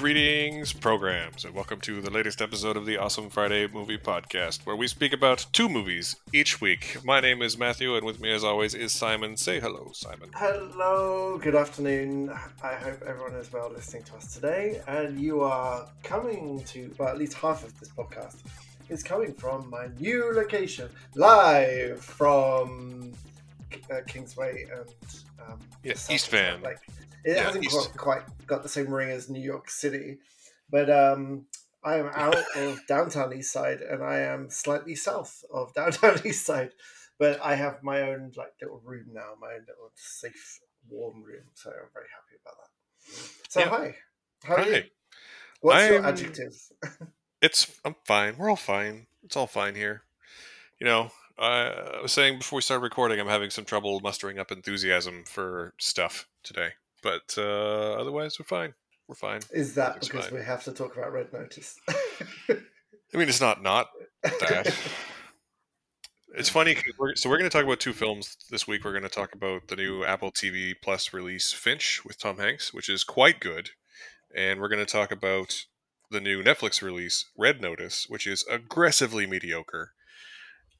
Greetings, programs, and welcome to the latest episode of the Awesome Friday Movie Podcast, where we speak about two movies each week. My name is Matthew, and with me, as always, is Simon. Say hello, Simon. Hello, good afternoon. I hope everyone is well listening to us today. And you are coming to, well, at least half of this podcast is coming from my new location, live from uh, Kingsway and um, Yeah, East Van. Like, it Yeah, hasn't East. quite, quite got the same ring as New York City, but um, I am out of downtown East Side and I am slightly south of downtown East Side. But I have my own like little room now, my own little safe, warm room. So I'm very happy about that. So Yeah. hi, how are you? Hi. What's your I'm- adjective? It's I'm fine. We're all fine. It's all fine here. You know, I, I was saying before we started recording, I'm having some trouble mustering up enthusiasm for stuff today, but uh, otherwise we're fine. We're fine. Is that Everything's because fine. we have to talk about Red Notice? I mean, it's not not that. It's funny. We're, so we're going to talk about two films this week. We're going to talk about the new Apple TV Plus release, Finch, with Tom Hanks, which is quite good, and we're going to talk about the new Netflix release, Red Notice, which is aggressively mediocre.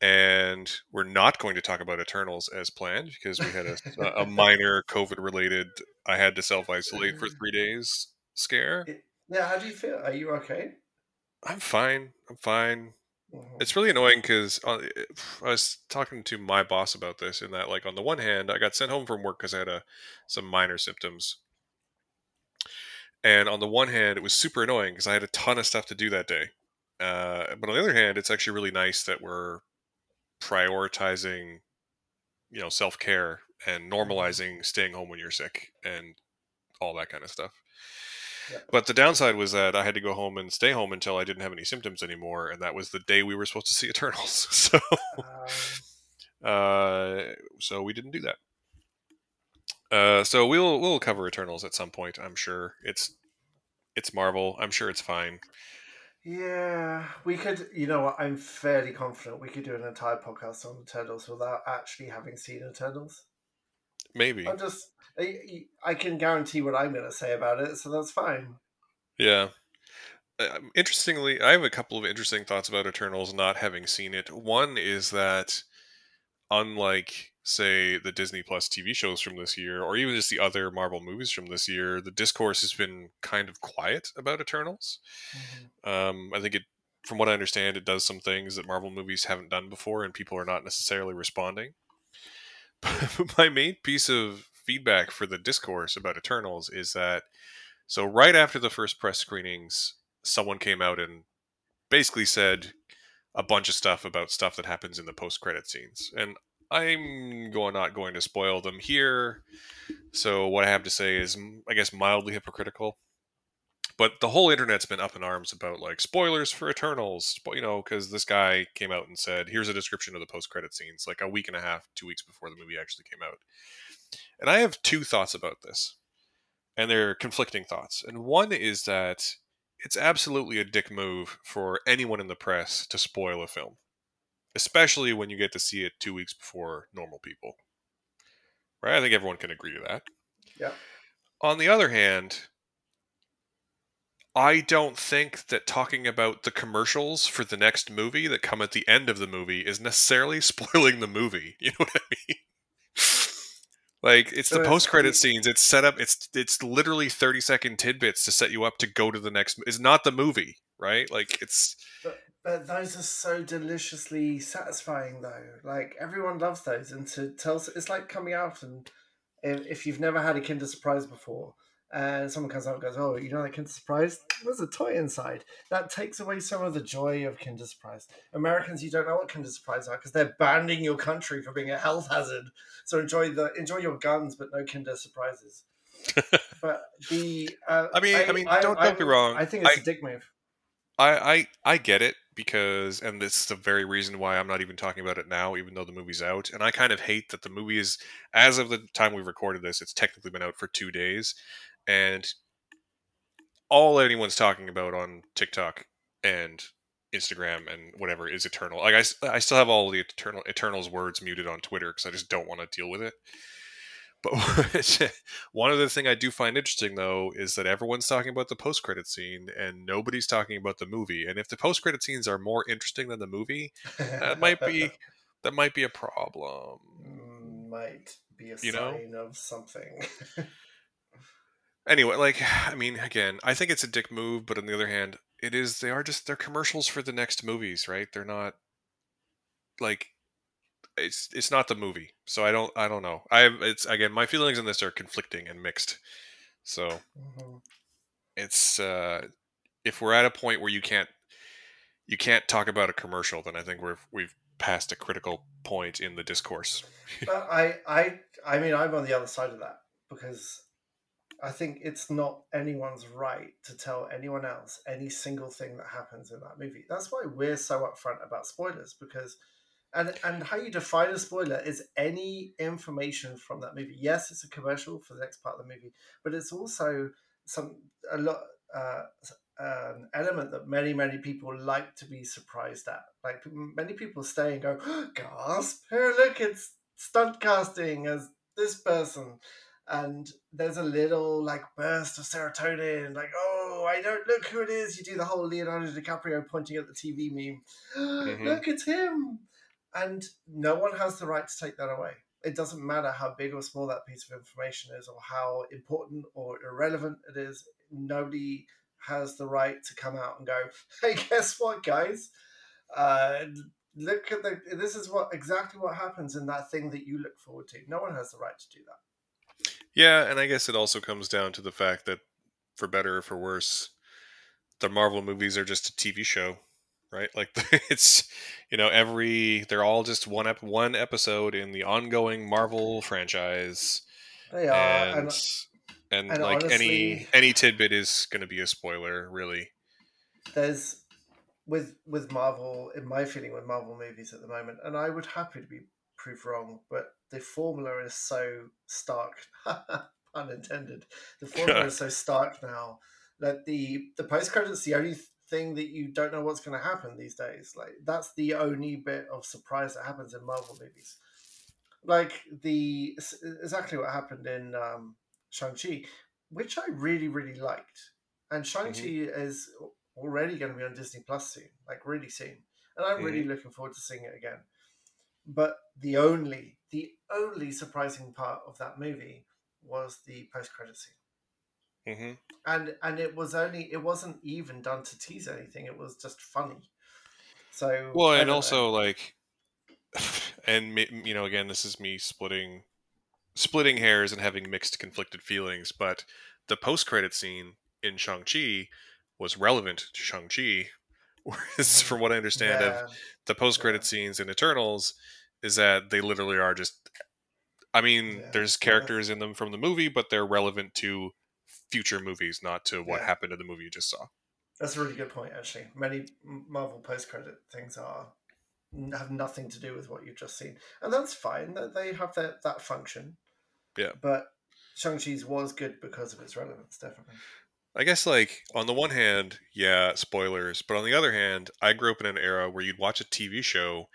And we're not going to talk about Eternals as planned because we had a, a minor COVID-related "I had to self-isolate for three days" scare. yeah, how do you feel? Are you okay? I'm fine. I'm fine. Mhm. it's really annoying because I was talking to my boss about this. In that, like, on the one hand, I got sent home from work because I had a some minor symptoms, and on the one hand, it was super annoying because I had a ton of stuff to do that day. Uh, but on the other hand, it's actually really nice that we're prioritizing, you know, self care and normalizing staying home when you're sick and all that kind of stuff. Yeah. But the downside was that I had to go home and stay home until I didn't have any symptoms anymore, and that was the day we were supposed to see Eternals. So, Um, uh, so we didn't do that. Uh, so we'll we'll cover Eternals at some point. I'm sure it's it's Marvel. I'm sure it's fine. Yeah, we could. You know what? I'm fairly confident we could do an entire podcast on Eternals without actually having seen Eternals. Maybe. I'm just. I, I can guarantee what I'm going to say about it, so that's fine. Yeah. Uh, interestingly, I have a couple of interesting thoughts about Eternals not having seen it. One is that, unlike, say, the Disney Plus TV shows from this year, or even just the other Marvel movies from this year, the discourse has been kind of quiet about Eternals. Um, I think it, from what I understand, it does some things that Marvel movies haven't done before, and people are not necessarily responding. My main piece of feedback for the discourse about Eternals is that so right after the first press screenings, someone came out and basically said a bunch of stuff about stuff that happens in the post-credit scenes, and I'm going not going to spoil them here. So what I have to say is, I guess, mildly hypocritical. But the whole internet's been up in arms about like spoilers for Eternals, you know, because this guy came out and said, "Here's a description of the post-credit scenes," like a week and a half, two weeks before the movie actually came out. And I have two thoughts about this, and they're conflicting thoughts. And one is that it's absolutely a dick move for anyone in the press to spoil a film, especially when you get to see it two weeks before normal people. Right? I think everyone can agree to that. Yeah. On the other hand, I don't think that talking about the commercials for the next movie that come at the end of the movie is necessarily spoiling the movie. You know what I mean? Like it's So the post credit scenes. It's set up. It's it's literally thirty second tidbits to set you up to go to the next. It's not the movie, right? Like it's But those are so deliciously satisfying, though. Like everyone loves those, and to tell it's like coming out and if you've never had a Kinder Surprise before, and someone comes out and goes, "Oh, you know that Kinder Surprise? There's a toy inside." That takes away some of the joy of Kinder Surprise. Americans, you don't know what Kinder Surprise are because they're banning your country for being a health hazard. So enjoy the enjoy your guns, but no Kinder Surprises. but the uh, I mean- I mean, don't- don't be wrong. I think it's I- a dick move. I, I I get it because and this is the very reason why I'm not even talking about it now, even though the movie's out. And I kind of hate that the movie is as of the time we recorded this, it's technically been out for two days, and all anyone's talking about on TikTok and Instagram and whatever is Eternal. Like I, I still have all the Eternal Eternals words muted on Twitter because I just don't want to deal with it. But one other thing I do find interesting though is that everyone's talking about the post credit scene and nobody's talking about the movie. And if the post credit scenes are more interesting than the movie, that might be that might be a problem. Might be a you sign know? of something. anyway, like I mean, again, I think it's a dick move, but on the other hand, it is they are just they're commercials for the next movies, right? They're not like it's it's not the movie. So I don't I don't know. I it's again my feelings on this are conflicting and mixed. So mm-hmm. it's uh if we're at a point where you can't you can't talk about a commercial, then I think we're we've passed a critical point in the discourse. I I I mean I'm on the other side of that because I think it's not anyone's right to tell anyone else any single thing that happens in that movie. That's why we're so upfront about spoilers because and and how you define a spoiler is any information from that movie. Yes, it's a commercial for the next part of the movie, but it's also some a lot uh, an element that many many people like to be surprised at. Like many people stay and go, "Gasp! Here, look, it's stunt casting as this person." And there's a little like burst of serotonin, like, oh, I don't look who it is. You do the whole Leonardo DiCaprio pointing at the TV meme. Mm-hmm. Look, it's him and no one has the right to take that away. It doesn't matter how big or small that piece of information is, or how important or irrelevant it is. Nobody has the right to come out and go, "Hey, guess what, guys? Uh, look at the. This is what exactly what happens in that thing that you look forward to." No one has the right to do that. Yeah, and I guess it also comes down to the fact that, for better or for worse, the Marvel movies are just a TV show right? Like it's you know every they're all just one ep- one episode in the ongoing Marvel franchise. They are, and and, and, and like honestly, any any tidbit is going to be a spoiler, really. There's with with Marvel, in my feeling with Marvel movies at the moment, and I would happy to be proved wrong, but the formula is so stark, unintended. The formula is so stark now that the the post credits the only thing that you don't know what's going to happen these days. Like that's the only bit of surprise that happens in Marvel movies. Like the exactly what happened in um, Shang Chi, which I really really liked, and Shang Chi mm-hmm. is already going to be on Disney Plus soon, like really soon, and I'm mm-hmm. really looking forward to seeing it again. But the only the only surprising part of that movie was the post credit scene. Mm-hmm. And and it was only it wasn't even done to tease anything. It was just funny. So well, and also know. like, and you know, again, this is me splitting splitting hairs and having mixed, conflicted feelings. But the post credit scene in Shang Chi was relevant to Shang Chi, whereas from what I understand yeah. of the post credit yeah. scenes in Eternals is that they literally are just I mean, yeah. there's characters in them from the movie, but they're relevant to future movies, not to what yeah. happened in the movie you just saw. That's a really good point, actually. Many Marvel post-credit things are have nothing to do with what you've just seen, and that's fine. That they have that that function. Yeah, but Shang Chi's was good because of its relevance, definitely. I guess, like on the one hand, yeah, spoilers, but on the other hand, I grew up in an era where you'd watch a TV show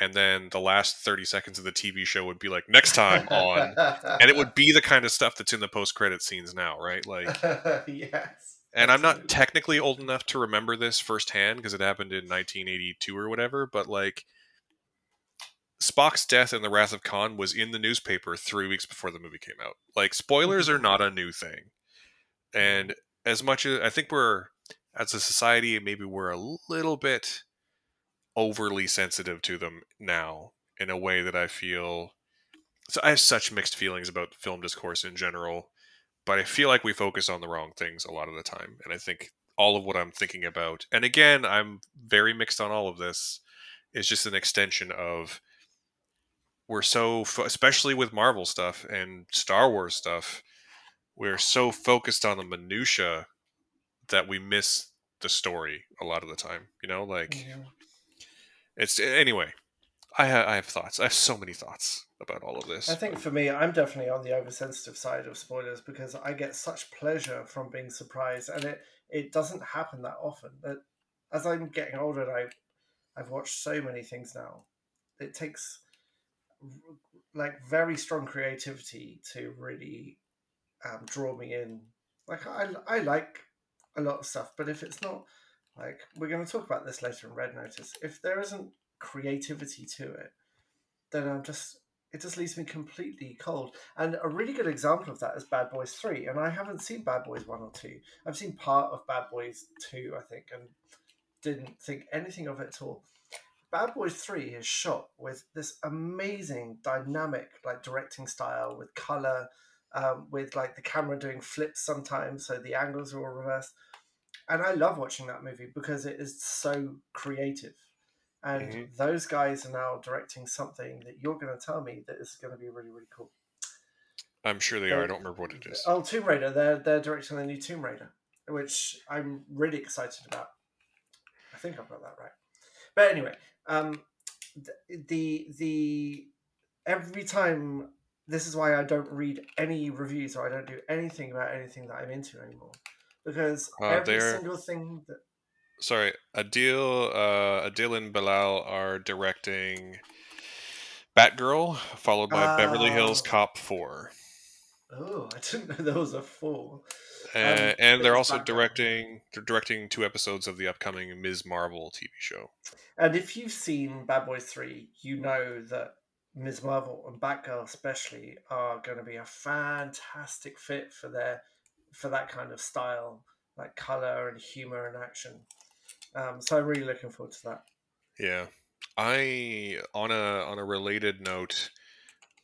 and then the last 30 seconds of the TV show would be like next time on. And it would be the kind of stuff that's in the post credit scenes now right? Like yes. And I'm not technically old enough to remember this firsthand because it happened in 1982 or whatever but like Spock's death in the Wrath of Khan was in the newspaper 3 weeks before the movie came out. Like spoilers are not a new thing. And mm-hmm. as much as I think we're as a society maybe we're a little bit overly sensitive to them now in a way that I feel. So I have such mixed feelings about film discourse in general, but I feel like we focus on the wrong things a lot of the time. And I think all of what I'm thinking about, and again, I'm very mixed on all of this, is just an extension of we're so, especially with Marvel stuff and Star Wars stuff, we're so focused on the minutia that we miss the story a lot of the time. You know, like. Yeah it's anyway. I have, I have thoughts. I have so many thoughts about all of this. I think for me, I'm definitely on the oversensitive side of spoilers because I get such pleasure from being surprised, and it it doesn't happen that often. But as I'm getting older, I I've watched so many things now. It takes like very strong creativity to really um, draw me in. Like I, I like a lot of stuff, but if it's not like we're going to talk about this later in Red Notice, if there isn't creativity to it, then I'm just it just leaves me completely cold. And a really good example of that is Bad Boys Three, and I haven't seen Bad Boys One or Two. I've seen part of Bad Boys Two, I think, and didn't think anything of it at all. Bad Boys 3 is shot with this amazing dynamic like directing style with color um, with like the camera doing flips sometimes so the angles are all reversed and I love watching that movie because it is so creative. And mm-hmm. those guys are now directing something that you're going to tell me that is going to be really really cool. I'm sure they are. I don't remember what it is. Oh Tomb Raider. They're, they're directing the new Tomb Raider which I'm really excited about. I think I've got that right. But anyway um, the the every time this is why I don't read any reviews or I don't do anything about anything that I'm into anymore because uh, every single thing that sorry Adil uh, Adil and Bilal are directing Batgirl followed by uh, Beverly Hills oh. Cop 4 oh I didn't know there was a 4 uh, um, and they're also directing they're directing two episodes of the upcoming Ms. Marvel TV show. And if you've seen Bad Boys 3, you know that Ms. Marvel and Batgirl especially are going to be a fantastic fit for their for that kind of style, like color and humor and action. Um, so I'm really looking forward to that. Yeah, I on a on a related note,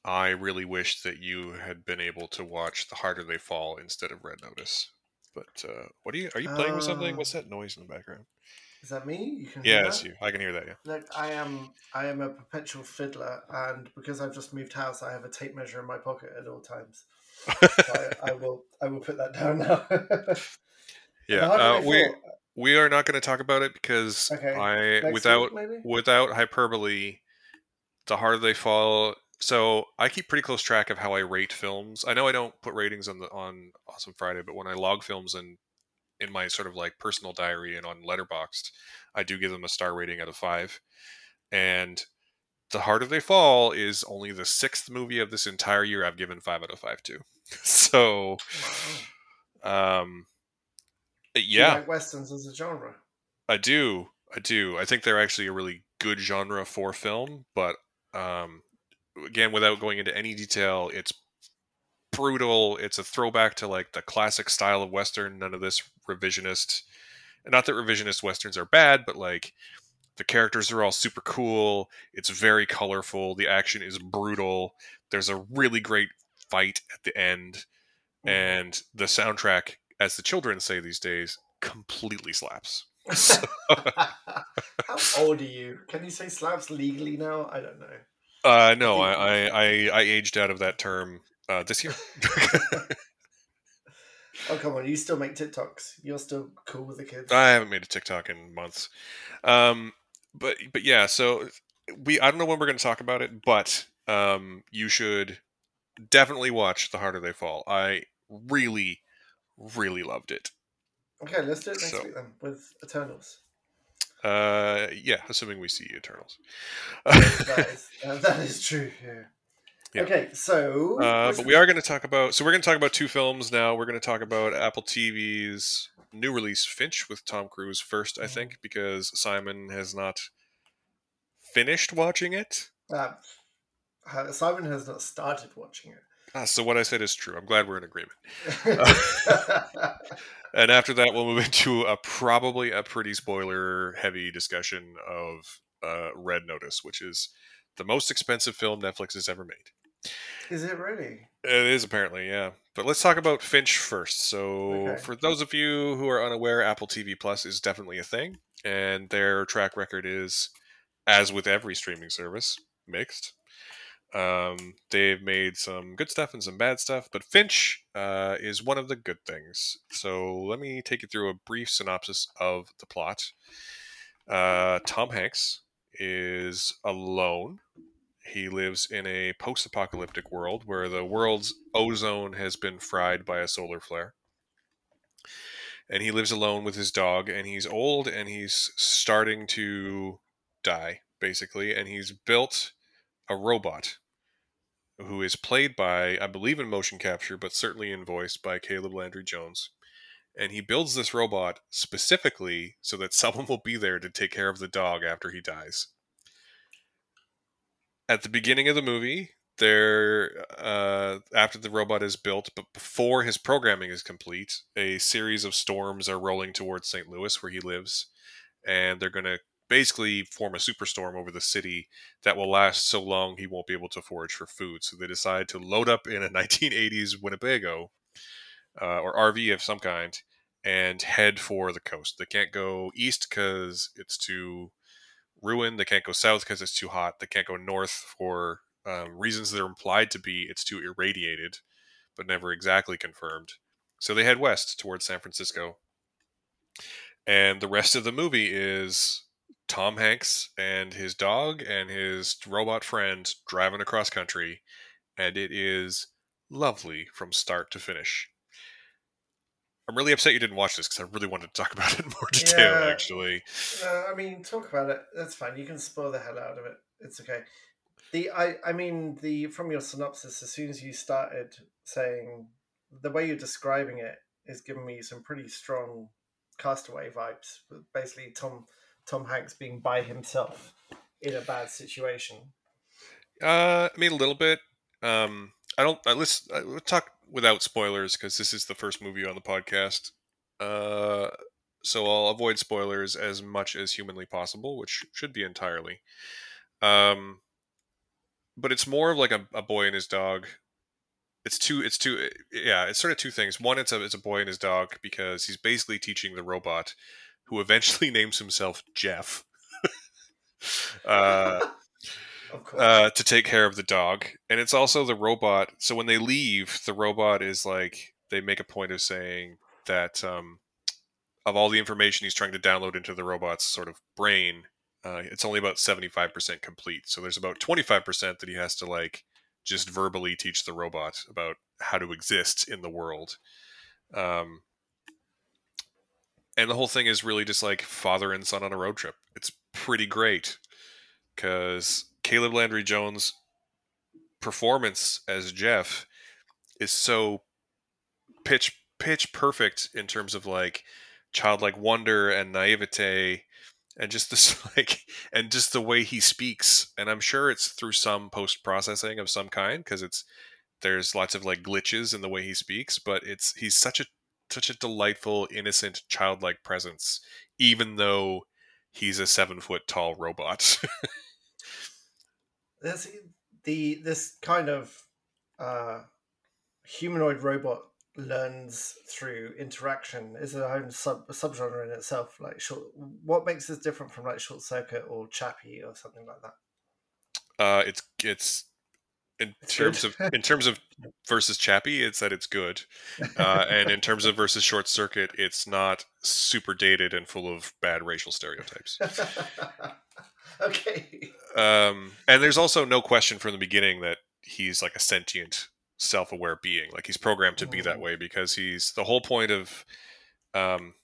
I really wish that you had been able to watch The Harder They Fall instead of Red Notice. But uh, what are you? Are you playing uh, with something? What's uh, that noise in the background? Is that me? You can. Yeah, it's you. I can hear that. Yeah. Look, I am. I am a perpetual fiddler, and because I've just moved house, I have a tape measure in my pocket at all times. I, I, will. I will put that down now. yeah, uh, we we are not going to talk about it because okay. I Next without week, without hyperbole, the harder they fall so I keep pretty close track of how I rate films. I know I don't put ratings on the on Awesome Friday, but when I log films and in my sort of like personal diary and on Letterboxd, I do give them a star rating out of five. And The Harder They Fall is only the sixth movie of this entire year I've given five out of five to. so, um, yeah, like westerns as a genre. I do, I do. I think they're actually a really good genre for film, but um, again, without going into any detail, it's brutal. It's a throwback to like the classic style of western. None of this revisionist. Not that revisionist westerns are bad, but like the characters are all super cool. It's very colorful. The action is brutal. There's a really great fight at the end, mm-hmm. and the soundtrack, as the children say these days, completely slaps. How old are you? Can you say slaps legally now? I don't know. Uh, no, I, I, I, aged out of that term uh, this year. oh come on, you still make TikToks. You're still cool with the kids. I haven't made a TikTok in months. Um, but but yeah, so we I don't know when we're going to talk about it, but um, you should definitely watch The Harder They Fall. I really, really loved it. Okay, let's do it next so, week then with Eternals. Uh, yeah, assuming we see Eternals. that, is, uh, that is true. Yeah. yeah. Okay, so. Uh, but we are going to talk about. So we're going to talk about two films now. We're going to talk about Apple TV's new release, Finch, with Tom Cruise first, I mm-hmm. think, because Simon has not finished watching it. Uh, Simon has not started watching it. Ah, so what I said is true. I'm glad we're in agreement. and after that, we'll move into a probably a pretty spoiler heavy discussion of uh, Red Notice, which is the most expensive film Netflix has ever made. Is it really? It is apparently, yeah. But let's talk about Finch first. So, okay. for those of you who are unaware, Apple TV Plus is definitely a thing, and their track record is, as with every streaming service, mixed. Um, they've made some good stuff and some bad stuff, but Finch uh, is one of the good things. So let me take you through a brief synopsis of the plot. Uh, Tom Hanks is alone. He lives in a post apocalyptic world where the world's ozone has been fried by a solar flare. And he lives alone with his dog, and he's old and he's starting to die, basically. And he's built a robot who is played by, I believe, in motion capture, but certainly in voice by Caleb Landry Jones. And he builds this robot specifically so that someone will be there to take care of the dog after he dies. At the beginning of the movie, there uh, after the robot is built, but before his programming is complete, a series of storms are rolling towards St. Louis, where he lives, and they're going to basically form a superstorm over the city that will last so long he won't be able to forage for food. So they decide to load up in a 1980s Winnebago uh, or RV of some kind and head for the coast. They can't go east because it's too ruined. They can't go south because it's too hot. They can't go north for um, reasons that are implied to be it's too irradiated, but never exactly confirmed. So they head west towards San Francisco. And the rest of the movie is Tom Hanks and his dog and his robot friend driving across country, and it is lovely from start to finish. I'm really upset you didn't watch this because I really wanted to talk about it in more detail. Yeah, actually, uh, I mean, talk about it. That's fine. You can spoil the hell out of it. It's okay. The I I mean the from your synopsis, as soon as you started saying the way you're describing it is giving me some pretty strong castaway vibes. Basically, Tom Tom Hanks being by himself in a bad situation. Uh, I mean a little bit. Um, I don't. I, let's, I, let's talk without spoilers because this is the first movie on the podcast. Uh, so I'll avoid spoilers as much as humanly possible, which should be entirely. Um, but it's more of like a, a boy and his dog. It's two. It's two. Yeah, it's sort of two things. One, it's a it's a boy and his dog because he's basically teaching the robot, who eventually names himself Jeff. uh, uh, to take care of the dog, and it's also the robot. So when they leave, the robot is like they make a point of saying that um, of all the information he's trying to download into the robot's sort of brain, uh, it's only about 75% complete. So there's about 25% that he has to like just verbally teach the robot about how to exist in the world. Um, and the whole thing is really just like father and son on a road trip. It's pretty great because Caleb Landry Jones' performance as Jeff is so pitch pitch perfect in terms of like childlike wonder and naivete and just this like and just the way he speaks. And i'm sure it's through some post processing of some kind because it's there's lots of like glitches in the way he speaks but it's he's such a such a delightful innocent childlike presence even though he's a seven foot tall robot there's the this kind of uh humanoid robot learns through interaction is a own sub subgenre in itself. Like short, what makes this different from like Short Circuit or Chappie or something like that? Uh, it's it's in it's terms of in terms of versus Chappie, it's that it's good, uh, and in terms of versus Short Circuit, it's not super dated and full of bad racial stereotypes. okay. Um, and there's also no question from the beginning that he's like a sentient self-aware being like he's programmed to be that mm. way because he's the whole point of um,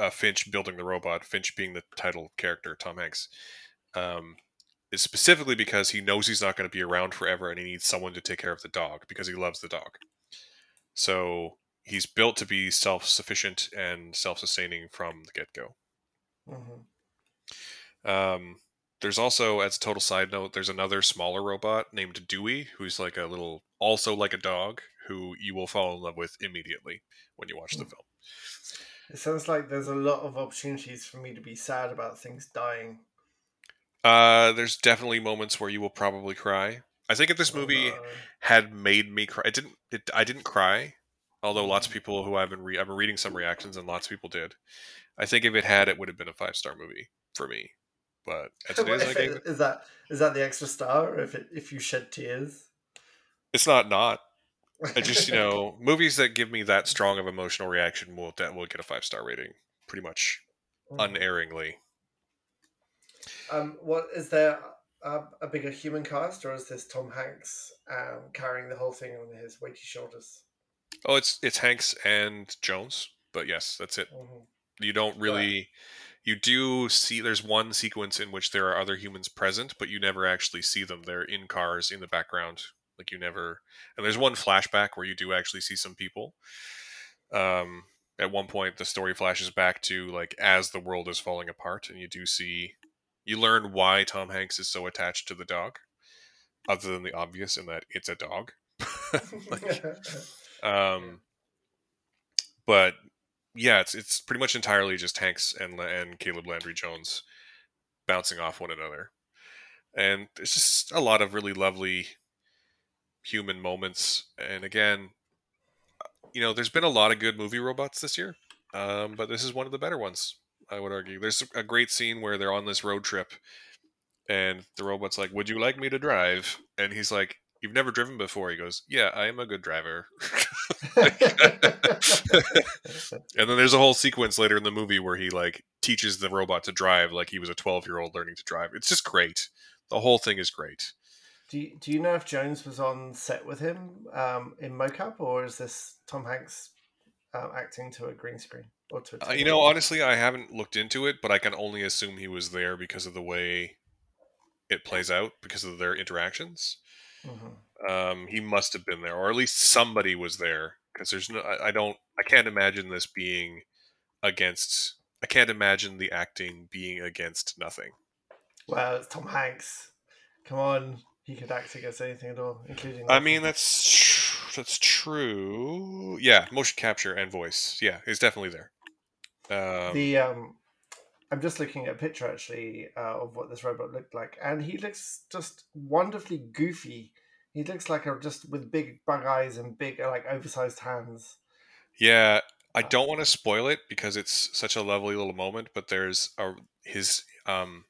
uh, finch building the robot finch being the title character tom hanks um, is specifically because he knows he's not going to be around forever and he needs someone to take care of the dog because he loves the dog so he's built to be self-sufficient and self-sustaining from the get-go mm-hmm. Um, there's also, as a total side note, there's another smaller robot named Dewey, who's like a little, also like a dog, who you will fall in love with immediately when you watch the hmm. film. It sounds like there's a lot of opportunities for me to be sad about things dying. Uh, there's definitely moments where you will probably cry. I think if this oh, movie oh, no. had made me cry, it didn't. It, I didn't cry, although lots of hmm. people who I've been re- I've been reading some reactions and lots of people did. I think if it had, it would have been a five star movie for me. But as it is, I gave it, is that is that the extra star? If it, if you shed tears, it's not not. I just you know movies that give me that strong of emotional reaction will that will get a five star rating pretty much mm. unerringly. Um, what is there a, a, bigger human cast, or is this Tom Hanks um, carrying the whole thing on his weighty shoulders? Oh, it's it's Hanks and Jones, but yes, that's it. Mm-hmm. You don't really you do see there's one sequence in which there are other humans present, but you never actually see them. They're in cars in the background Like you never. And there's one flashback where you do actually see some people. Um, at one point, the story flashes back to like as the world is falling apart, and you do see, you learn why Tom Hanks is so attached to the dog, other than the obvious in that it's a dog. like, um, but yeah, it's it's pretty much entirely just Hanks and and Caleb Landry Jones bouncing off one another, and there's just a lot of really lovely human moments. And again, you know, there's been a lot of good movie robots this year, um, but this is one of the better ones. I would argue. There's a great scene where they're on this road trip, and the robot's like, "Would you like me to drive?" And he's like, "You've never driven before." He goes, "Yeah, I am a good driver." and then there's a whole sequence later in the movie where he like teaches the robot to drive like he was a 12 year old learning to drive. It's just great. The whole thing is great. Do you, do you know if Jones was on set with him um, in mocap, or is this Tom Hanks uh, acting to a green screen? Or to uh, you know, honestly, I haven't looked into it, but I can only assume he was there because of the way it plays out, because of their interactions. Mm-hmm. Um, he must have been there, or at least somebody was there, because there's no. I, I don't. I can't imagine this being against. I can't imagine the acting being against nothing. Well, it's Tom Hanks. Come on, he could act against anything at all, including. I mean, that's that's true. Yeah, motion capture and voice. Yeah, he's definitely there. Um, the um, I'm just looking at a picture actually uh, of what this robot looked like, and he looks just wonderfully goofy. He looks like a just with big bug eyes and big like oversized hands. Yeah, I uh, don't want to spoil it because it's such a lovely little moment. But there's a his um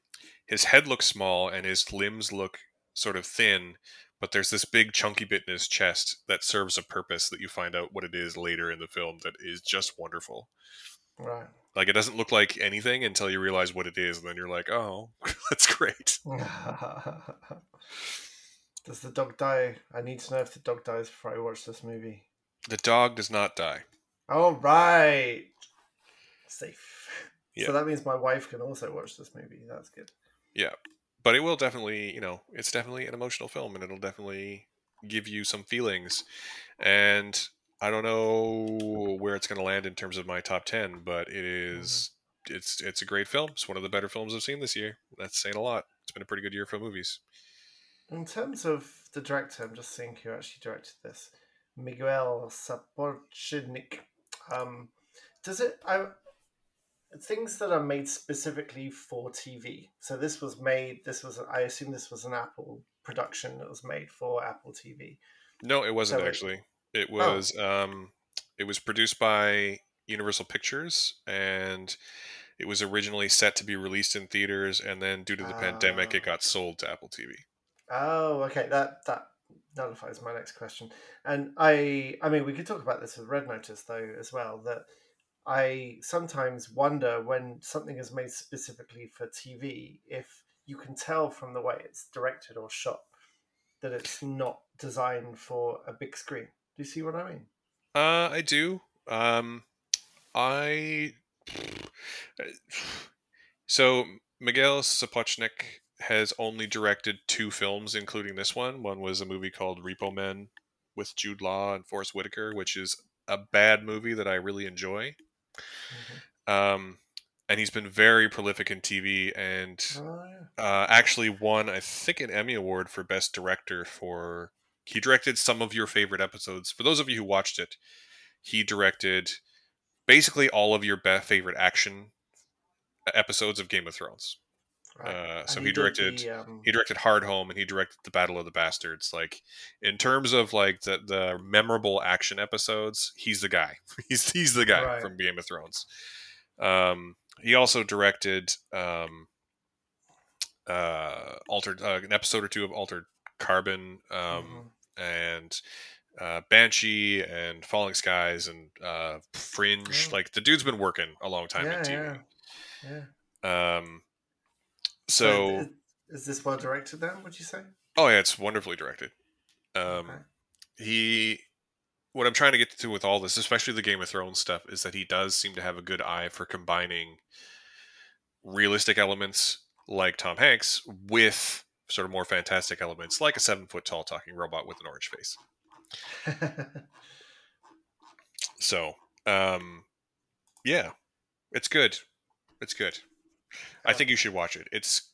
his head looks small and his limbs look sort of thin, but there's this big chunky bit in his chest that serves a purpose that you find out what it is later in the film that is just wonderful. Right. Like it doesn't look like anything until you realize what it is, and then you're like, "Oh, that's great." does the dog die? I need to know if the dog dies before I watch this movie. The dog does not die. All right. Safe. Yeah. So that means my wife can also watch this movie. That's good. Yeah but it will definitely, you know, it's definitely an emotional film, and it'll definitely give you some feelings. And I don't know where it's going to land in terms of my top ten, but it is, mm-hmm. it's it's a great film. It's one of the better films I've seen this year. That's saying a lot. It's been a pretty good year for movies. In terms of the director, I'm just seeing who actually directed this, Miguel Sapochnik. Um, does it? I things that are made specifically for TV. So this was made. This was. I assume this was an Apple production that was made for Apple TV. No, it wasn't so actually. It, it oh. was. Oh. Um, it was produced by Universal Pictures, and it was originally set to be released in theaters, and then due to the pandemic, it ah. got sold to Apple TV. Oh, okay. That that nullifies my next question. And I, I mean, we could talk about this with Red Notice though as well. That I sometimes wonder when something is made specifically for TV if you can tell from the way it's directed or shot that it's not designed for a big screen. Do you see what I mean? Uh, I do. Um, I so Miguel Sapochnik has only directed two films, including this one. One was a movie called Repo Men with Jude Law and Forest Whitaker, which is a bad movie that I really enjoy. Mm-hmm. Um, and he's been very prolific in TV and oh, yeah. uh, actually won, I think, an Emmy Award for Best Director for. He directed some of your favorite episodes. For those of you who watched it, he directed basically all of your best favorite action episodes of Game of Thrones. Right. Uh, so he, he directed the, um... he directed Hardhome and he directed the Battle of the Bastards. Like in terms of like the the memorable action episodes, he's the guy. he's he's the guy right. from Game of Thrones. Um, he also directed um, uh, altered uh, an episode or two of Altered Carbon um, mm-hmm. And uh, Banshee and Falling Skies and uh, Fringe. Oh. Like the dude's been working a long time yeah, in TV. Yeah. yeah. Um, so, is this well directed then? Would you say? Oh yeah, it's wonderfully directed. Um, okay. He, what I'm trying to get to with all this, especially the Game of Thrones stuff, is that he does seem to have a good eye for combining realistic elements like Tom Hanks with sort of more fantastic elements, like a seven foot tall talking robot with an orange face. So, um, yeah, it's good. It's good. I think you should watch it. It's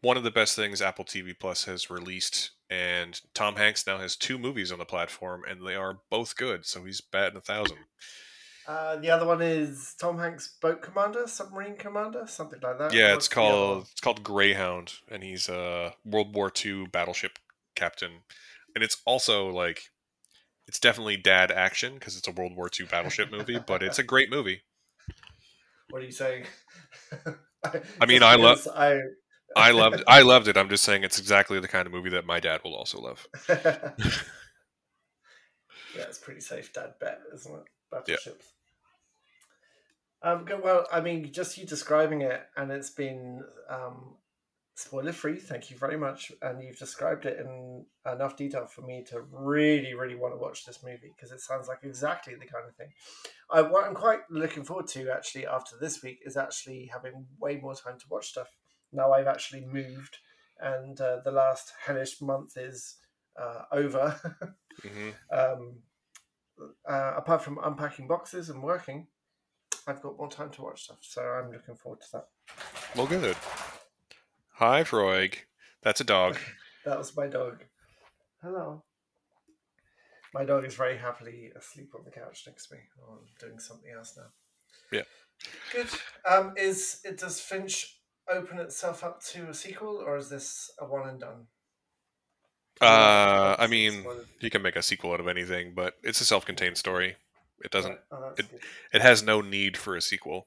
one of the best things Apple TV Plus has released, and Tom Hanks now has two movies on the platform, and they are both good. So he's batting a thousand. Uh, the other one is Tom Hanks' Boat Commander, Submarine Commander, something like that. Yeah, What's it's the other one? called it's called Greyhound, and he's a World War II battleship captain, and it's also like it's definitely dad action because it's a World War II battleship movie, but it's a great movie. What are you saying? I mean, I love- I. I loved I loved it. I'm just saying it's exactly the kind of movie that my dad will also love. yeah, it's pretty safe dad bet, isn't it? Battleships. Um, well, I mean, just you describing it, and it's been um, spoiler free. Thank you very much, and you've described it in enough detail for me to really, really want to watch this movie because it sounds like exactly the kind of thing. I, what I'm quite looking forward to actually after this week is actually having way more time to watch stuff. Now I've actually moved, and uh, the last hellish month is uh, over. hmm um, uh, apart from unpacking boxes and working, I've got more time to watch stuff. So I'm looking forward to that. Well, good. Hi, Freud. That's a dog. That was my dog. Hello. My dog is very happily asleep on the couch next to me. Oh, I'm doing something else now. Yeah. Good. Um, is it does Finch open itself up to a sequel, or is this a one and done? Uh, I mean, you can make a sequel out of anything, but it's a self-contained story. It doesn't. Oh, it- good. It has no need for a sequel.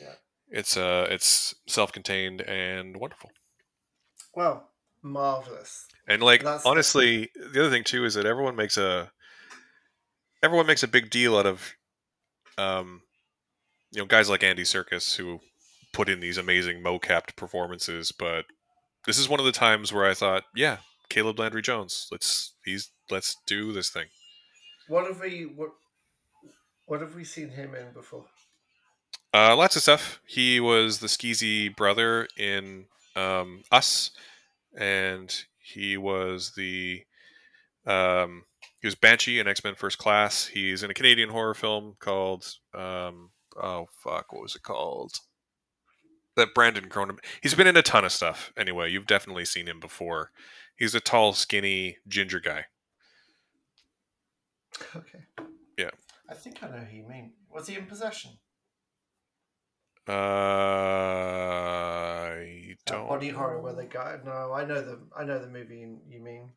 Yeah. It's uh, it's self-contained and wonderful. Well, marvelous. And like That's- honestly, the other thing too is that everyone makes a everyone makes a big deal out of um you know guys like Andy Serkis who put in these amazing mo-capped performances, but this is one of the times where I thought, yeah, Caleb Landry Jones, let's he's let's do this thing. What have we what have we seen him in before? Uh, lots of stuff. He was the skeezy brother in um, Us, and he was the um, he was Banshee in X Men First Class. He's in a Canadian horror film called um, oh fuck, what was it called? That Brandon Cronenberg. He's been in a ton of stuff. Anyway, you've definitely seen him before. He's a tall, skinny, ginger guy. Okay. I think I know who you mean. Was he in possession? Uh, I don't. body horror where the guy no, I know the I know the movie you- mean.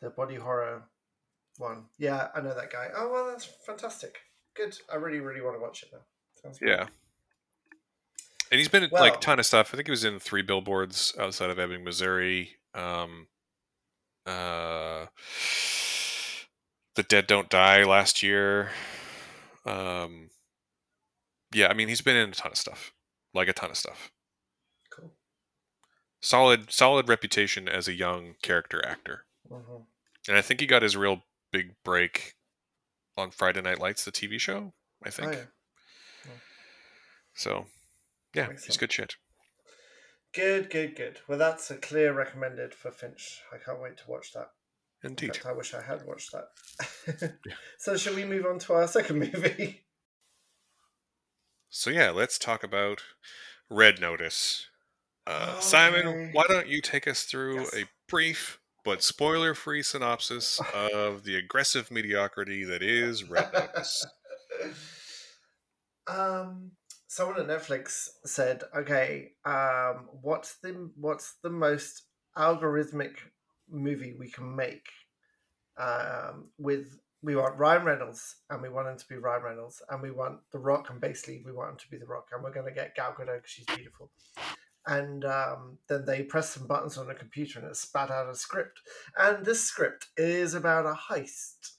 The body horror one. Yeah, I know that guy. Oh well that's fantastic. Good. I really, really want to watch it now. Sounds good. Yeah. And he's been in Well- like a ton of stuff. I think he was in three billboards outside of Ebbing, Missouri. Um, uh, the Dead Don't Die last year. Um, yeah, I mean he's been in a ton of stuff, like a ton of stuff. Cool. Solid, solid reputation as a young character actor, hmm and I think he got his real big break on Friday Night Lights, the TV show. I Oh, think yeah. so. Yeah, Makes he's sense. good shit. Good, good, good. Well that's a clear recommended for Finch. I can't wait to watch that. In Indeed. fact, I wish I had watched that. so shall we move on to our second movie? So yeah, let's talk about Red Notice. Uh, Simon, Okay. why don't you take us through Yes. a brief but spoiler-free synopsis of the aggressive mediocrity that is Red Notice? um, someone at Netflix said, "Okay, um, what's the what's the most algorithmic movie we can make? Um, with we want Ryan Reynolds, and we want him to be Ryan Reynolds, and we want The Rock, and basically we want him to be The Rock, and we're going to get Gal Gadot because she's beautiful." And um, then they pressed some buttons on a computer, and it spat out a script. And this script is about a heist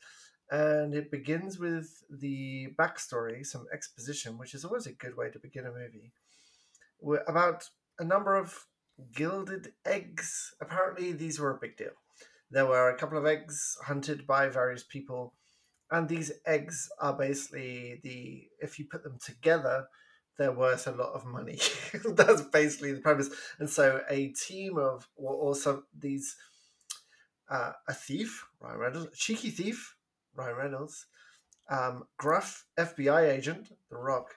and it begins with the backstory, some exposition, which is always a good way to begin a movie, about a number of gilded eggs. Apparently, these were a big deal. There were a couple of eggs hunted by various people, and these eggs are basically the if you put them together, they're worth a lot of money. That's basically the premise. And so a team of, or also these, uh, a thief, Ryan Reynolds, a cheeky thief, Ryan Reynolds, um, gruff FBI agent, The Rock,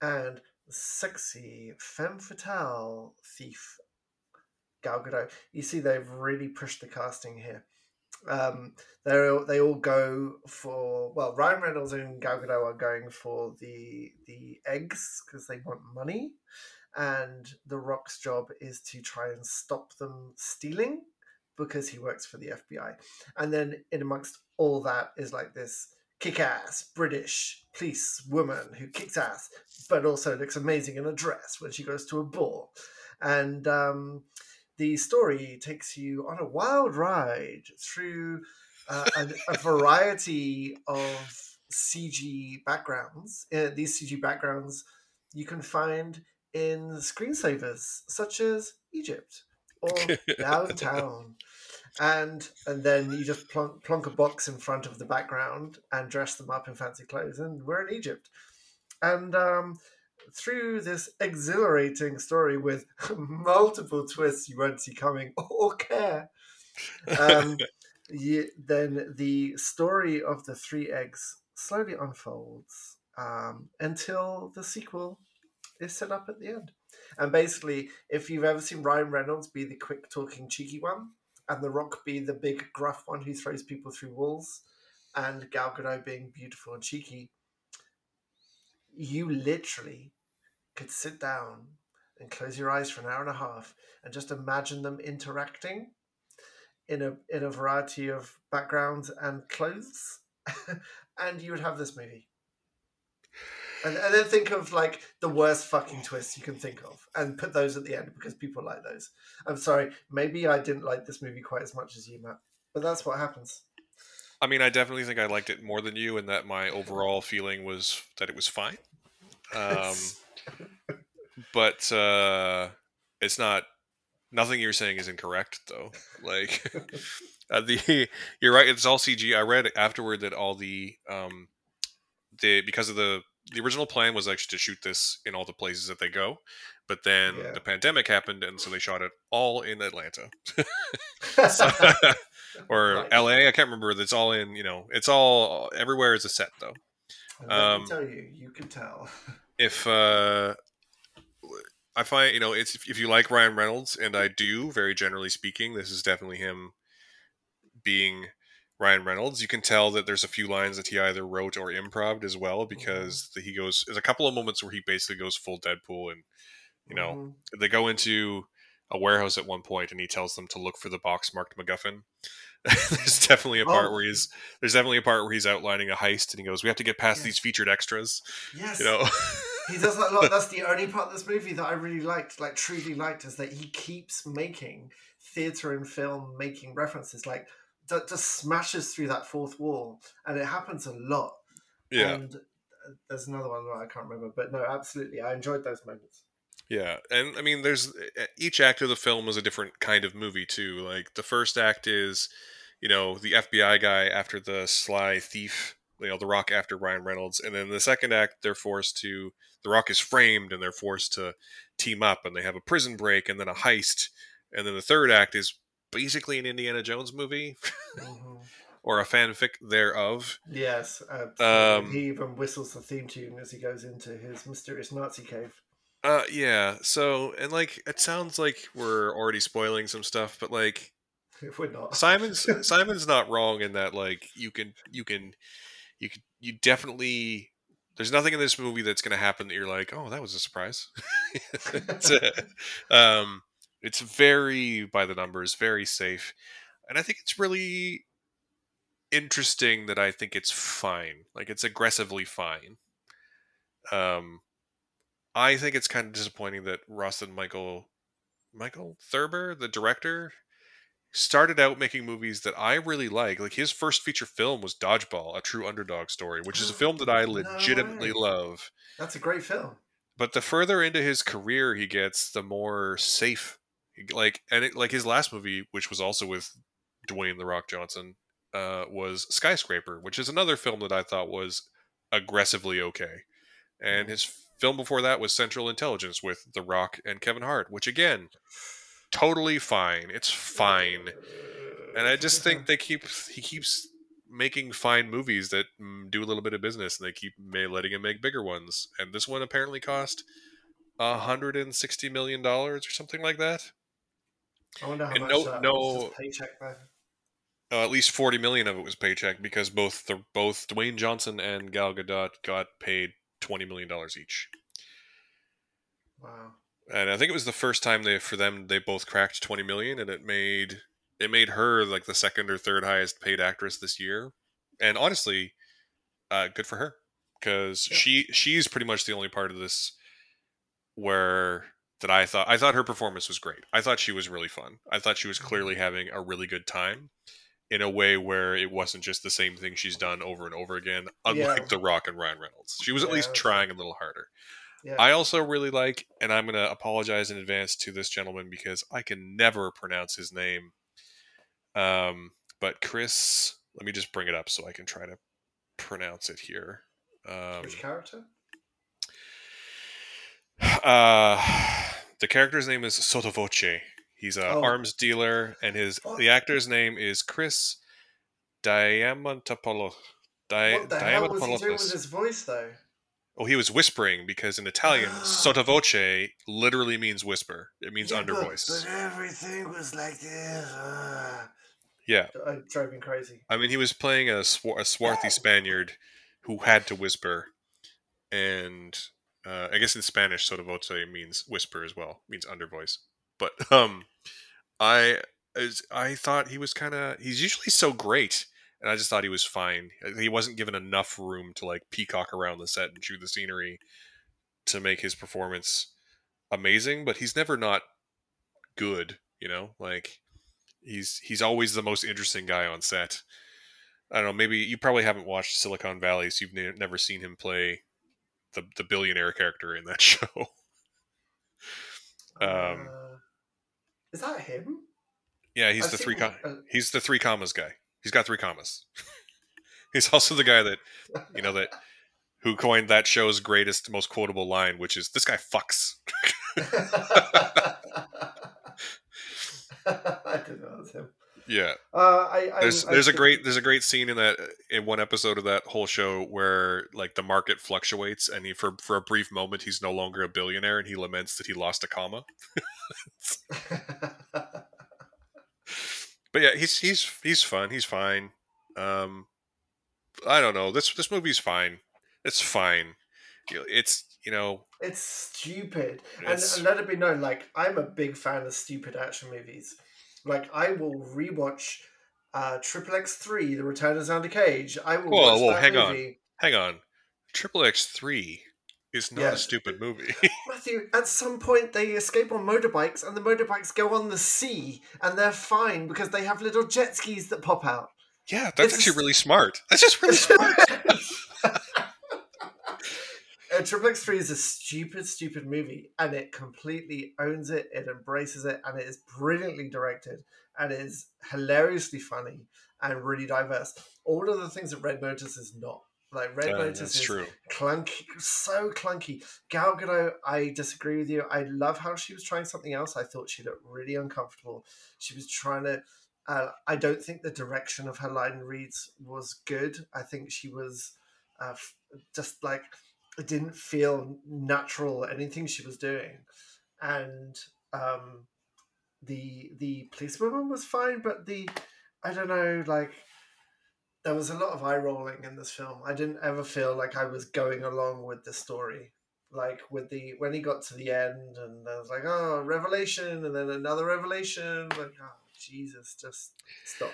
and sexy femme fatale thief, Gal Gadot. You see, they've really pushed the casting here. Um, they they all go for well, Ryan Reynolds and Gal Gadot are going for the the eggs because they want money, and The Rock's job is to try and stop them stealing because he works for the FBI. And then in amongst all that is like this kick-ass British police woman who kicks ass, but also looks amazing in a dress when she goes to a ball, and um, the story takes you on a wild ride through uh, a, a, variety of CG backgrounds. Uh, these CG backgrounds you can find in screensavers such as Egypt or downtown. and and then you just plonk, plonk a box in front of the background and dress them up in fancy clothes, and we're in Egypt. And um, through this exhilarating story with multiple twists you won't see coming or care. Um, you, then the story of the three eggs slowly unfolds um, until the sequel is set up at the end. And basically, if you've ever seen Ryan Reynolds be the quick talking, cheeky one, and The Rock be the big, gruff one who throws people through walls, and Gal Gadot being beautiful and cheeky, you literally could sit down and close your eyes for an hour and a half and just imagine them interacting in a in a variety of backgrounds and clothes and you would have this movie. And, and then think of like the worst fucking twists you can think of and put those at the end because people like those. I'm sorry maybe i didn't like this movie quite as much as you matt but that's what happens i mean i definitely think i liked it more than you and that my overall feeling was that it was fine um, but uh, it's not. Nothing you're saying is incorrect, though. Like uh, the, you're right. It's all CG. I read afterward that all the um, the because of the the original plan was actually to shoot this in all the places that they go, but then yeah. the pandemic happened, and so they shot it all in Atlanta, so, or right. LA. I can't remember. It's all in. You know, it's all everywhere is a set though. Um, tell you, you can tell. if uh, I find you know it's if you like Ryan Reynolds, and I do, very generally speaking, this is definitely him being Ryan Reynolds. You can tell that there's a few lines that he either wrote or improv as well, because mm-hmm. he goes. There's a couple of moments where he basically goes full Deadpool, and you know mm-hmm. they go into a warehouse at one point, and he tells them to look for the box marked MacGuffin. there's definitely a part oh. where he's there's definitely a part where he's outlining a heist, and he goes, "We have to get past these featured extras." Yes, you know. he does that a lot. That's the only part of this movie that I really liked, like truly liked, is that he keeps making theater and film making references, like that just smashes through that fourth wall, and it happens a lot. Yeah. And uh, there's another one that I can't remember, but no, absolutely, I enjoyed those moments. Yeah, and I mean, there's each act of the film is a different kind of movie too. Like the first act is, you know, the FBI guy after the sly thief, you know, The Rock after Ryan Reynolds, and then the second act they're forced to, The Rock is framed and they're forced to team up, and they have a prison break and then a heist, and then the third act is basically an Indiana Jones movie. Mm-hmm. or a fanfic thereof. Yes, um, he even whistles the theme tune as he goes into his mysterious Nazi cave. Uh, yeah. So, and like, it sounds like we're already spoiling some stuff, but like, if we're not, Simon's Simon's not wrong in that. Like, you can, you can, you can, you definitely. There's nothing in this movie that's going to happen that you're like, oh, that was a surprise. it's, um, it's very by the numbers, very safe, and I think it's really interesting that I think it's fine. Like, it's aggressively fine. Um, I think it's kind of disappointing that Rawson Michael Michael Thurber, the director, started out making movies that I really like. Like his first feature film was Dodgeball, a true underdog story, which is a film that I legitimately no love. That's a great film. But the further into his career he gets, the more safe. Like and it, like his last movie, which was also with Dwayne the Rock Johnson, uh, was Skyscraper, which is another film that I thought was aggressively okay. And mm. his film before that was Central Intelligence with The Rock and Kevin Hart, which again, totally fine. It's fine, and I just think they keep he keeps making fine movies that mm, do a little bit of business, and they keep may, letting him make bigger ones. And this one apparently cost hundred and sixty million dollars or something like that. I wonder how And much no- that no- paycheck though. Uh, at least forty million of it was paycheck because both the both Dwayne Johnson and Gal Gadot got paid twenty million dollars each. Wow. and I think it was the first time they for them they both cracked 20 million and it made it made her like the second or third highest paid actress this year and honestly uh good for her cuz Yeah. she she's pretty much the only part of this where that I thought I thought her performance was great. I thought she was really fun. I thought she was clearly having a really good time in a way where it wasn't just the same thing she's done over and over again unlike Yeah. The Rock and Ryan Reynolds. She was at Yeah, least that's trying a little harder. Yeah. I also really like, and I'm going to apologize in advance to this gentleman because I can never pronounce his name. Um, but Chris, let me just bring it up so I can try to pronounce it here. Um, Which character? uh, the character's name is Sotto Voce. He's an Oh. arms dealer, and his Oh. the actor's name is Chris Diamantopoulos. Di- what the hell was he doing with his voice though? Oh, he was whispering because in Italian, sottovoce literally means whisper. It means Yeah, under but- voice. But everything was like this. Uh, Yeah, it drove me crazy. I mean, he was playing a, swar- a swarthy Spaniard who had to whisper, and uh, I guess in Spanish, sottovoce means whisper as well, means under voice. But um, I I thought he was kind of he's usually so great, and I just thought he was fine. He wasn't given enough room to like peacock around the set and chew the scenery to make his performance amazing. But he's never not good, you know. Like he's he's always the most interesting guy on set. I don't know. Maybe you probably haven't watched Silicon Valley, so you've ne- never seen him play the the billionaire character in that show. Um, Uh, is that him? yeah, he's I've the three. Com- uh, he's the three commas guy. He's got three commas. he's also the guy that you know that who coined that show's greatest, most quotable line, which is "This guy fucks." I didn't know him. Yeah, Uh, I, I, there's I there's a great there's a great scene in that in one episode of that whole show where like the market fluctuates and he for for a brief moment he's no longer a billionaire and he laments that he lost a comma. But yeah, he's he's he's fun. He's fine. Um, I don't know. This this movie's fine. It's fine. It's you know It's stupid. And, and let it be known, like, I'm a big fan of stupid action movies. Like, I will rewatch uh, Triple X 3, The Return of Xander Cage. I will Whoa, watch whoa, that hang on. movie. hang on. Triple X three is not a stupid movie. Matthew, at some point they escape on motorbikes and the motorbikes go on the sea and they're fine because they have little jet skis that pop out. yeah, that's It's actually just- really smart. That's just really smart. Uh, Triple X Three is a stupid, stupid movie, and it completely owns it. It embraces it, and it is brilliantly directed, and it is hilariously funny and really diverse. All of the things that Red Notice is not. Like Red Uh, Notice is true. clunky, so clunky. Gal Gadot, I disagree with you. I love how she was trying something else. I thought she looked really uncomfortable. She was trying to. Uh, I don't think the direction of her line reads was good. I think she was uh, just like it didn't feel natural anything she was doing, and um, the the policewoman was fine, but the I don't know like there was a lot of eye rolling in this film. I didn't ever feel like I was going along with the story. Like with the when he got to the end and I was like, oh, revelation, and then another revelation. Like, oh, Jesus, just stop.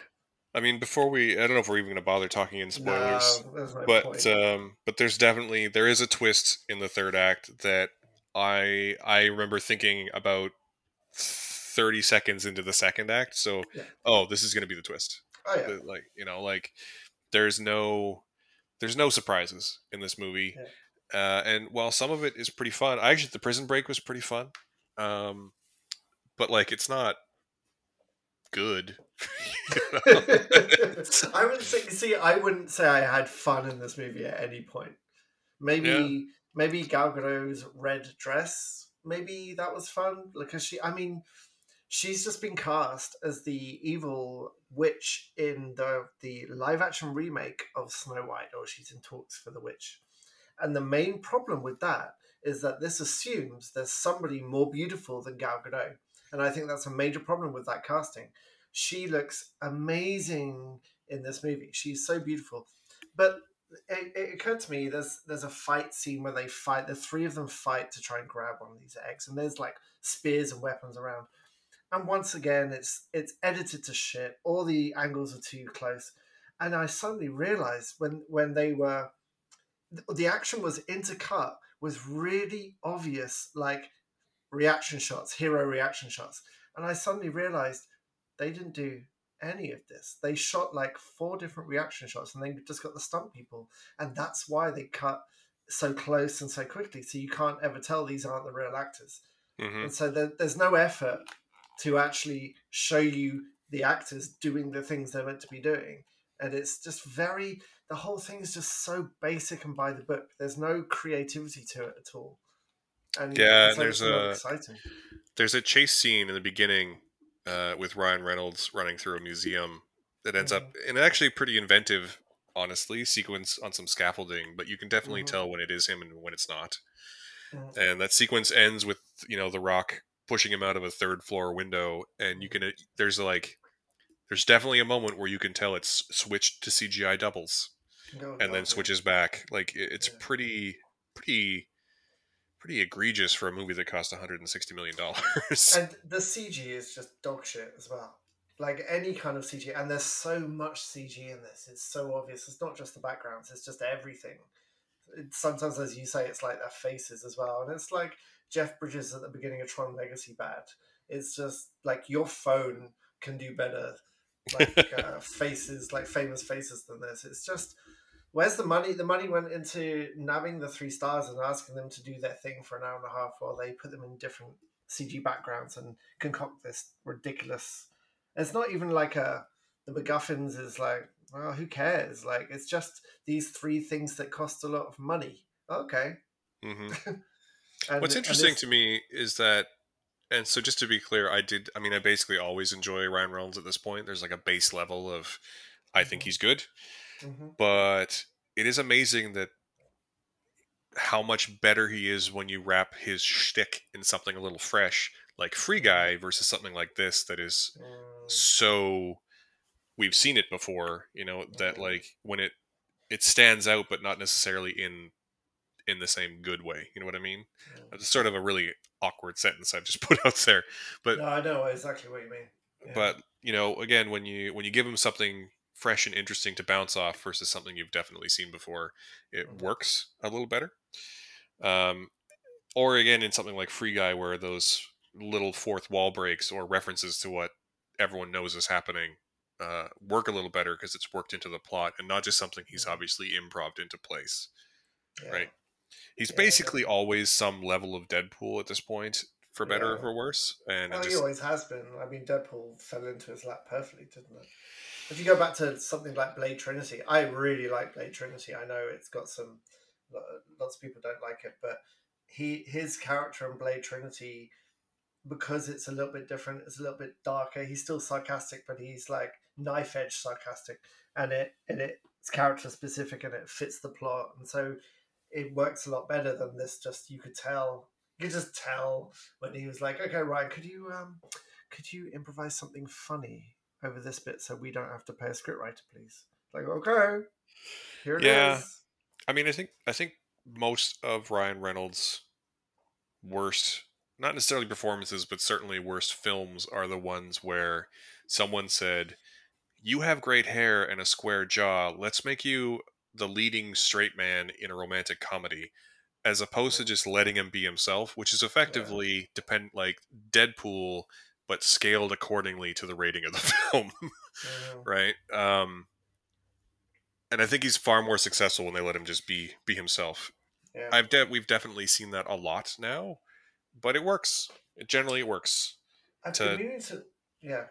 I mean, before we, I don't know if we're even going to bother talking in spoilers. No, but um, but there's definitely there is a twist in the third act that I I remember thinking about thirty seconds into the second act. So Yeah. oh, this is going to be the twist. oh yeah, Like you know, like there's no there's no surprises in this movie. Uh, and while some of it is pretty fun, I actually the prison break was pretty fun. Um, but like it's not good. I wouldn't say. See, I wouldn't say I had fun in this movie at any point. Maybe, maybe Gal Gadot's red dress. Maybe that was fun because she. I mean, she's just been cast as the evil witch in the the live action remake of Snow White, or she's in talks for the witch. And the main problem with that is that this assumes there's somebody more beautiful than Gal Gadot, and I think that's a major problem with that casting. She looks amazing in this movie. She's so beautiful, but it, it, occurred to me there's there's a fight scene where they fight. The three of them fight to try and grab one of these eggs, and there's like spears and weapons around. And once again, it's it's edited to shit. All the angles are too close, and I suddenly realized when when they were the action was intercut with really obvious like reaction shots, hero reaction shots, and I suddenly realized they didn't do any of this. They shot like four different reaction shots and they just got the stunt people. And that's why they cut so close and so quickly. So you can't ever tell these aren't the real actors. Mm-hmm. And so there, there's no effort to actually show you the actors doing the things they're meant to be doing. And it's just very, the whole thing is just so basic and by the book. There's no creativity to it at all. And yeah, and there's a exciting. there's a chase scene in the beginning uh, with Ryan Reynolds running through a museum that ends mm-hmm. up in actually pretty inventive, honestly, sequence on some scaffolding. But you can definitely mm-hmm. tell when it is him and when it's not. Mm-hmm. And that sequence ends with you know the Rock pushing him out of a third floor window, and you can uh, there's like there's definitely a moment where you can tell it's switched to CGI doubles, no, and no, then switches back. Like it's yeah. pretty pretty pretty egregious for a movie that cost 160 million dollars. And the CG is just dog shit as well. Like any kind of CG, and there's so much CG in this. It's so obvious. It's not just the backgrounds; it's just everything. It, sometimes, as you say, it's like their faces as well, and it's like Jeff Bridges at the beginning of Tron Legacy bad. It's just like your phone can do better, like uh, faces, like famous faces than this. It's just where's the money? The money went into nabbing the three stars and asking them to do their thing for an hour and a half while they put them in different CG backgrounds and concoct this ridiculous. It's not even like a the MacGuffins is like, well, who cares? Like it's just these three things that cost a lot of money. Okay. Mm-hmm. and, What's interesting to me is that, and so just to be clear, I did. I mean, I basically always enjoy Ryan Reynolds at this point. There's like a base level of, I think mm-hmm. he's good. Mm-hmm. But it is amazing that how much better he is when you wrap his shtick in something a little fresh, like Free Guy, versus something like this that is mm. so. We've seen it before, you know, that mm-hmm. like when it it stands out, but not necessarily in in the same good way. You know what I mean? Mm. It's sort of a really awkward sentence I've just put out there, but no, I know exactly what you mean. Yeah. But you know, again, when you when you give him something fresh and interesting to bounce off versus something you've definitely seen before, it mm-hmm. works a little better. Um, or again, in something like Free Guy, where those little fourth wall breaks or references to what everyone knows is happening uh, work a little better because it's worked into the plot and not just something he's mm-hmm. obviously improv into place. Yeah. Right? He's yeah, basically yeah. always some level of Deadpool at this point, for better or for worse. And well, just... he always has been. I mean, Deadpool fell into his lap perfectly, didn't it? If you go back to something like Blade Trinity, I really like Blade Trinity. I know it's got some lots of people don't like it, but he his character in Blade Trinity because it's a little bit different, it's a little bit darker. He's still sarcastic, but he's like knife edge sarcastic, and it and it's character specific and it fits the plot, and so it works a lot better than this. Just you could tell, you could just tell when he was like, "Okay, Ryan, could you um, could you improvise something funny?" Over this bit so we don't have to pay a scriptwriter, please. Like, okay, here it yeah. Is. I mean, I think I think most of Ryan Reynolds' worst, not necessarily performances, but certainly worst films are the ones where someone said, "You have great hair and a square jaw. Let's make you the leading straight man in a romantic comedy." As opposed to just letting him be himself, which is effectively yeah. depend like Deadpool but scaled accordingly to the rating of the film, right? Um, and I think he's far more successful when they let him just be be himself. Yeah. I've de- we've definitely seen that a lot now, but it works. It generally it works. I've to... been meaning to, yeah.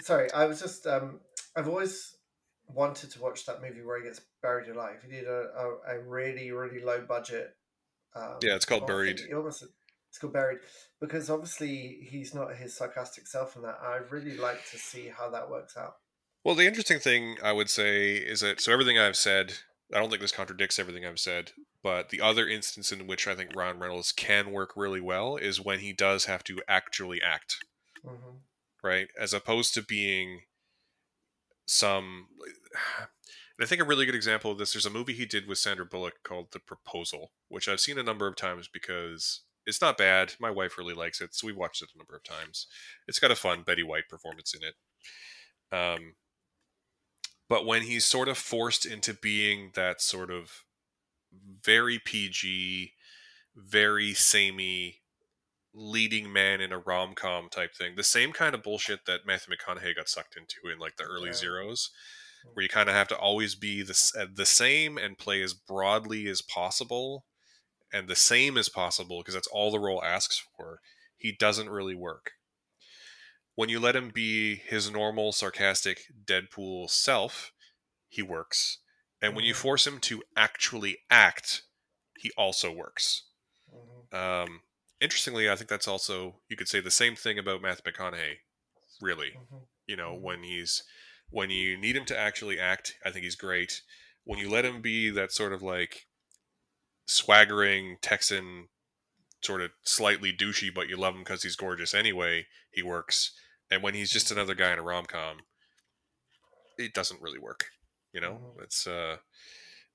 Sorry, I was just um, I've always wanted to watch that movie where he gets buried alive. He did a, a, a really really low budget Um, Yeah, it's called well, I think Buried. almost it's called buried because obviously he's not his sarcastic self in that. I really like to see how that works out. Well, the interesting thing I would say is that so everything I've said, I don't think this contradicts everything I've said, but the other instance in which I think Ryan Reynolds can work really well is when he does have to actually act, hmm right? As opposed to being some and I think a really good example of this there's a movie he did with Sandra Bullock called The Proposal, which I've seen a number of times because it's not bad. My wife really likes it, so we watched it a number of times. It's got a fun Betty White performance in it. Um, but when he's sort of forced into being that sort of very PG, very samey leading man in a rom com type thing, the same kind of bullshit that Matthew McConaughey got sucked into in like the early Yeah. zeros, where you kind of have to always be the, the same and play as broadly as possible and the same is possible because that's all the role asks for. He doesn't really work. When you let him be his normal, sarcastic Deadpool self, he works. And when you Mhm. force him to actually act, he also works. hmm Um, interestingly, I think that's also you could say the same thing about Matthew McConaughey. Really, hmm you know, when he's when you need him to actually act, I think he's great. When you let him be that sort of like swaggering Texan, sort of slightly douchey, but you love him because he's gorgeous anyway, he works. And when he's just another guy in a rom com, it doesn't really work. You know, Mhm. it's uh,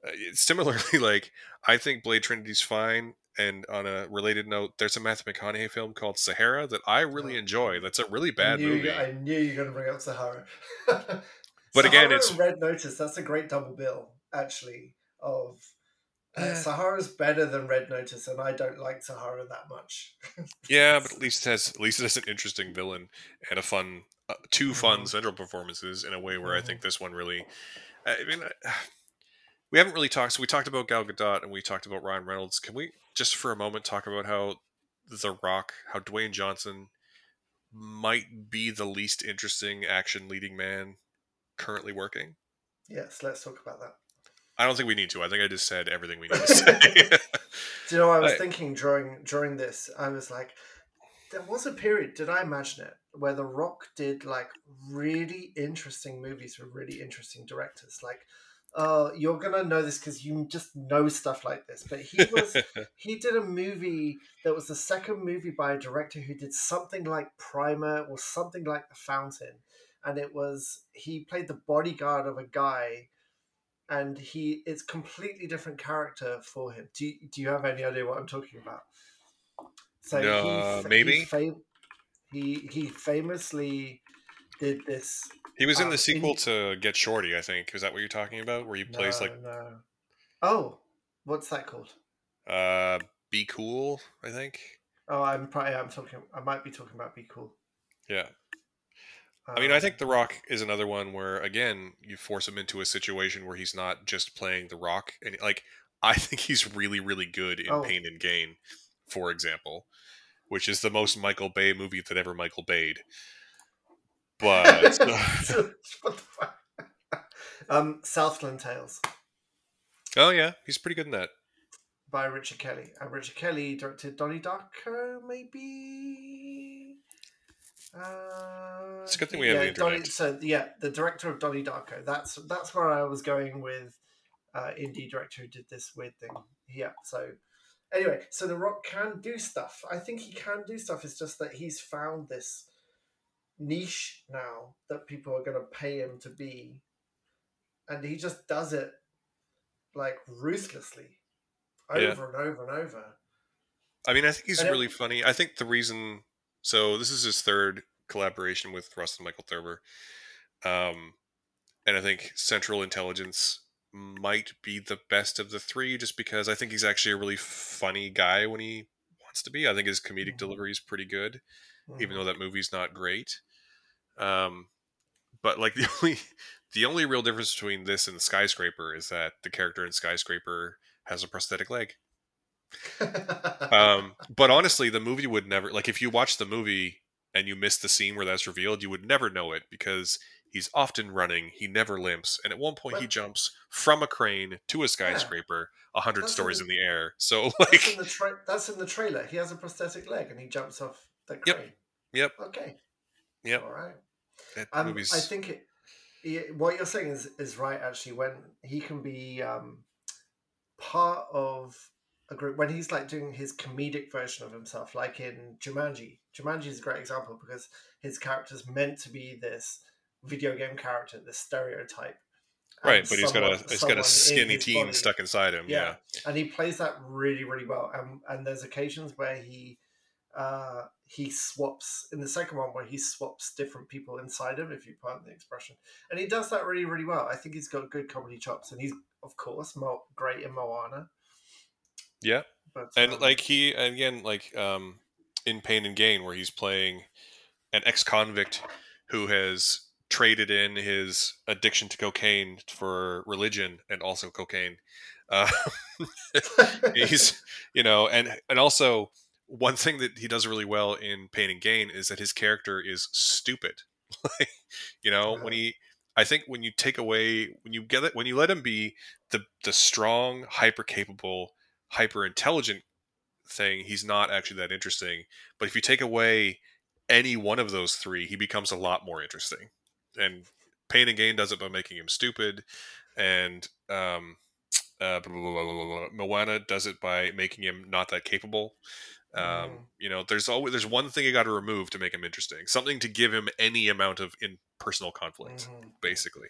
uh, it's similarly like I think Blade Trinity's fine. And on a related note, there's a Matthew McConaughey film called Sahara that I really Oh. enjoy. That's a really I bad knew, movie. I knew you were going to bring up Sahara. But again, it's- Red Notice. That's a great double bill, actually. Of uh, Yeah. Sahara's better than Red Notice, and I don't like Sahara that much. Yeah, but at least it has at least it has an interesting villain and a fun uh, 2 fun Mhm. central performances in a way where I Mhm. think this one really. I mean, I- we haven't really talked. So we talked about Gal Gadot and we talked about Ryan Reynolds. Can we just for a moment talk about how The Rock, how Dwayne Johnson might be the least interesting action leading man currently working? yes, let's talk about that. I don't think we need to. I think I just said everything we need to say. Do you know? I was I- thinking during during this, I was like, there was a period. Did I imagine it where The Rock did like really interesting movies with really interesting directors? Like, uh, you're gonna know this because you just know stuff like this. But he was he did a movie that was the second movie by a director who did something like Primer or something like The Fountain, and it was he played the bodyguard of a guy, and he it's completely different character for him. Do you, do you have any idea what I'm talking about? So No, fa- maybe. he, fam- he he famously did this. he was in Um, the sequel in- to Get Shorty, I think. Is that what you're talking about? Where he plays no, like no. Oh, what's that called? uh Be Cool, I think. Oh, I'm probably I'm talking. I might be talking about Be Cool. Yeah. I mean, I Um, think The Rock is another one where, again, you force him into a situation where he's not just playing The Rock, and like I think he's really, really good in Oh. Pain and Gain, for example, which is the most Michael Bay movie that ever Michael Bayed. But what the fuck? um, Southland Tales oh yeah, he's pretty good in that. by Richard Kelly. And Richard Kelly directed Donnie Darko, maybe. Uh, It's a good thing we have the Donnie- so yeah, the director of Donnie Darko. That's that's where I was going with uh, indie director who did this weird thing. Yeah. So anyway, so The Rock can do stuff. I think he can do stuff. It's just that he's found this niche now that people are going to pay him to be, and he just does it like ruthlessly, over Yeah. and over and over. I mean, I think he's And it- really funny. I think the reason, so this is his third collaboration with Rawson Michael Thurber, um, and I think Central Intelligence might be the best of the three, just because I think he's actually a really funny guy when he wants to be. I think his comedic Mhm. delivery is pretty good, even Mhm. though that movie's not great. Um, but like the only the only real difference between this and the Skyscraper is that the character in Skyscraper has a prosthetic leg. Um, but honestly, the movie would never like if you watch the movie and you miss the scene where that's revealed, you would never know it because He's often running. He never limps, and at one point he jumps from a crane to a skyscraper, a hundred stories in- in the air. So That's like, in the tra- that's in the trailer. He has a prosthetic leg and he jumps off the crane. Yep. yep. Okay. Yep. All right. that Um, movie's I think it, yeah, what you're saying is is right. Actually, when he can be um, part of a group, when he's like doing his comedic version of himself, like in Jumanji. Jumanji is a great example because his character's meant to be this video game character, this stereotype. right, but he's got a he's got a skinny teen body. stuck inside him. Yeah. and he plays that really really well and and there's occasions where he uh he swaps in the second one where he swaps different people inside him if you pardon the expression and he does that really really well i think he's got good comedy chops and he's of course great in moana yeah. but and um, like he again like um in pain and gain where he's playing an ex-convict who has traded in his addiction to cocaine for religion and also cocaine uh, he's you know and and also one thing that he does really well in pain and gain is that his character is stupid like you know when he i think when you take away when you get it when you let him be the the strong hyper capable hyper intelligent thing he's not actually that interesting but if you take away any one of those three he becomes a lot more interesting and pain and gain does it by making him stupid and um uh, blah, blah, blah, blah, blah. Moana does it by making him not that capable. Um, Mm. You know, there's always there's one thing you got to remove to make him interesting, something to give him any amount of in personal conflict, mhm. basically.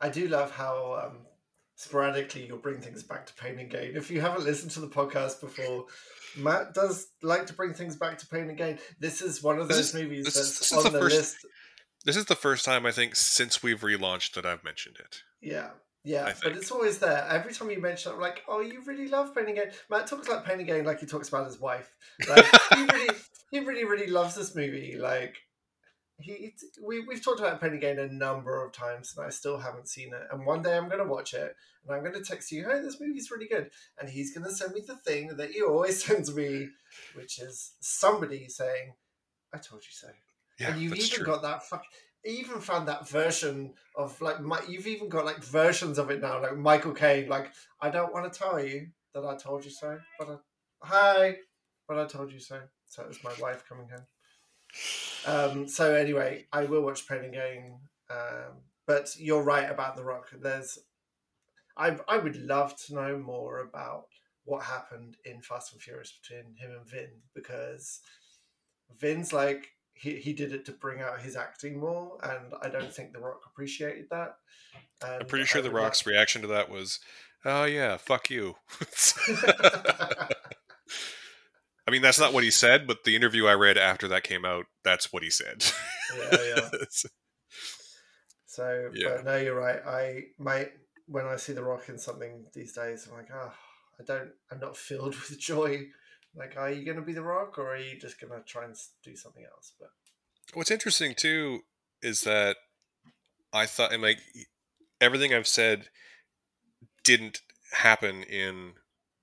i do love how um sporadically you'll bring things back to pain and gain if you haven't listened to the podcast before matt does like to bring things back to pain and gain this is one of those is- movies this that's is- this is on the the first- list This is the first time I think since we've relaunched that I've mentioned it. Yeah, yeah, but it's always there. Every time you mention it, I'm like, oh, you really love Pain and Gain. Matt talks about Pain and Gain like he talks about his wife. Like he really, he really, really loves this movie. Like he, we we've talked about and Gain a number of times, and I still haven't seen it. And one day I'm gonna watch it, and I'm gonna text you, hey, this movie's really good, and he's gonna send me the thing that he always sends me, which is somebody saying, I told you so Yeah, and you've even true. got that fuck even found that version of like my, you've even got like versions of it now like michael caine like i don't want to tell you that i told you so but I, hi but i told you so so it was my wife coming home um so anyway i will watch pain and gain um but you're right about the rock there's i i would love to know more about what happened in fast and furious between him and vin because vin's like he, he did it to bring out his acting more, and I don't think The Rock appreciated that. And I'm pretty sure The Rock's reaction to that was, "Oh yeah, fuck you." I mean, that's not what he said, but the interview I read after that came out, that's what he said. yeah, yeah. So, Yeah. but no, you're right. I might when I see The Rock in something these days, I'm like, oh, I don't. I'm not filled with joy. Like, are you going to be The Rock, or are you just going to try and do something else? But What's interesting too is that I thought, and like everything I've said didn't happen in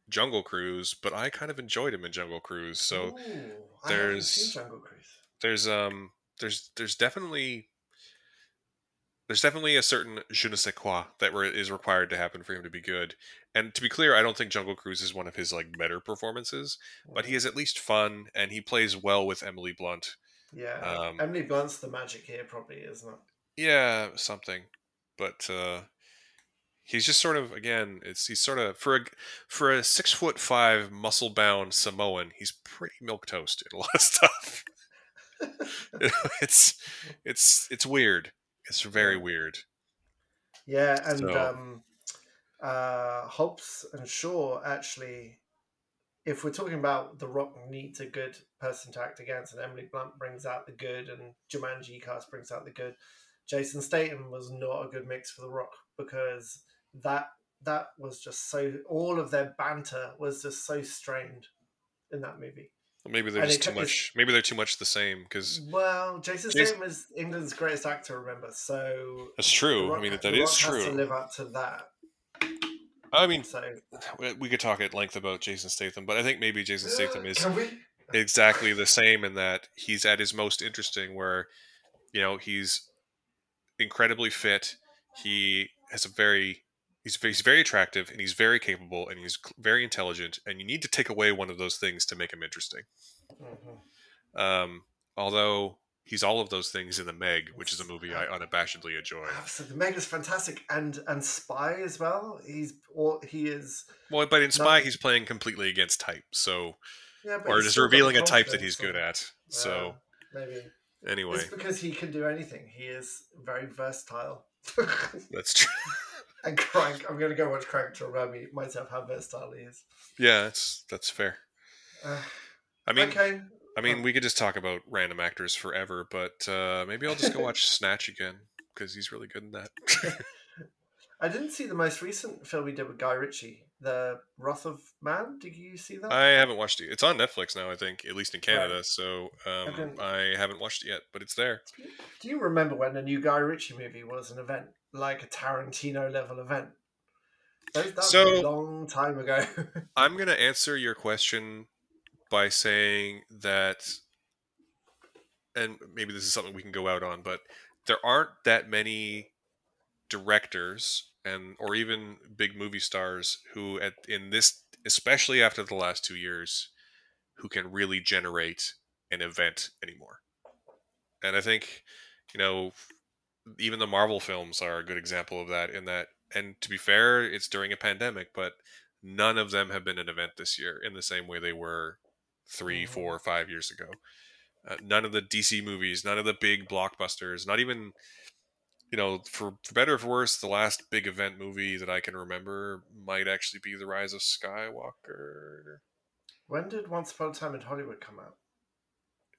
Jungle Cruise, but I kind of enjoyed him in Jungle Cruise. So Ooh, there's- Jungle Cruise. there's um there's there's definitely there's definitely a certain je ne sais quoi that re- is required to happen for him to be good. And to be clear, I don't think Jungle Cruise is one of his like better performances, but he is at least fun and he plays well with Emily Blunt. Yeah, um, Emily Blunt's the magic here, probably, isn't it? Yeah, something. But uh he's just sort of again, it's he's sort of for a for a six foot five muscle bound Samoan, he's pretty milk toast in a lot of stuff. it's it's it's weird. It's very weird. Yeah, and So- um, uh, Hobbs and Shaw actually, if we're talking about The Rock needs a good person to act against, and Emily Blunt brings out the good, and Jumanji cast brings out the good, Jason Statham was not a good mix for The Rock because that that was just so all of their banter was just so strained in that movie. Maybe they're And just too much. Maybe they're too much the same because Well, Jason Jason- Statham is England's greatest actor, remember? So that's true. I mean, that is to true. live up to that. I mean, So we- we could talk at length about Jason Statham, but I think maybe Jason uh, Statham is exactly the same in that he's at his most interesting where you know he's incredibly fit. He has a very he's very, he's very attractive and he's very capable and he's very intelligent. And you need to take away one of those things to make him interesting. Mhm. Um, although he's all of those things in the Meg, which is a movie I unabashedly enjoy. Absolutely, The Meg is fantastic, and and Spy as well. He's or he is Well, but in Spy, No. he's playing completely against type. So, yeah, or just still got the revealing a type that he's good at. So, maybe anyway, it's because he can do anything. He is very versatile. that's true. and Crank, I'm going to go watch Crank to remind me myself how versatile he is. yeah, that's that's fair. Uh, I mean, okay, I mean, we could just talk about random actors forever, but uh, maybe I'll just go watch Snatch again because he's really good in that. I didn't see the most recent film he did with Guy Ritchie, The Wrath of Man. Did you see that? I haven't watched it. It's on Netflix now, I think, at least in Canada. Right. So um, I haven't watched it yet, but it's there. Do you remember when a new Guy Ritchie movie was an event, like a Tarantino level event? That, that was So- a long time ago. I'm going to answer your question by saying that, and maybe this is something we can go out on, but there aren't that many directors and or even big movie stars who at in this especially after the last 2 years who can really generate an event anymore. And I think you know even the Marvel films are a good example of that in that and to be fair it's during a pandemic but none of them have been an event this year in the same way they were three, Mhm. four, five years ago. Uh, none of the DC movies, none of the big blockbusters, not even, you know, for, for better or for worse, the last big event movie that I can remember might actually be The Rise of Skywalker. when did Once Upon a Time in Hollywood come out?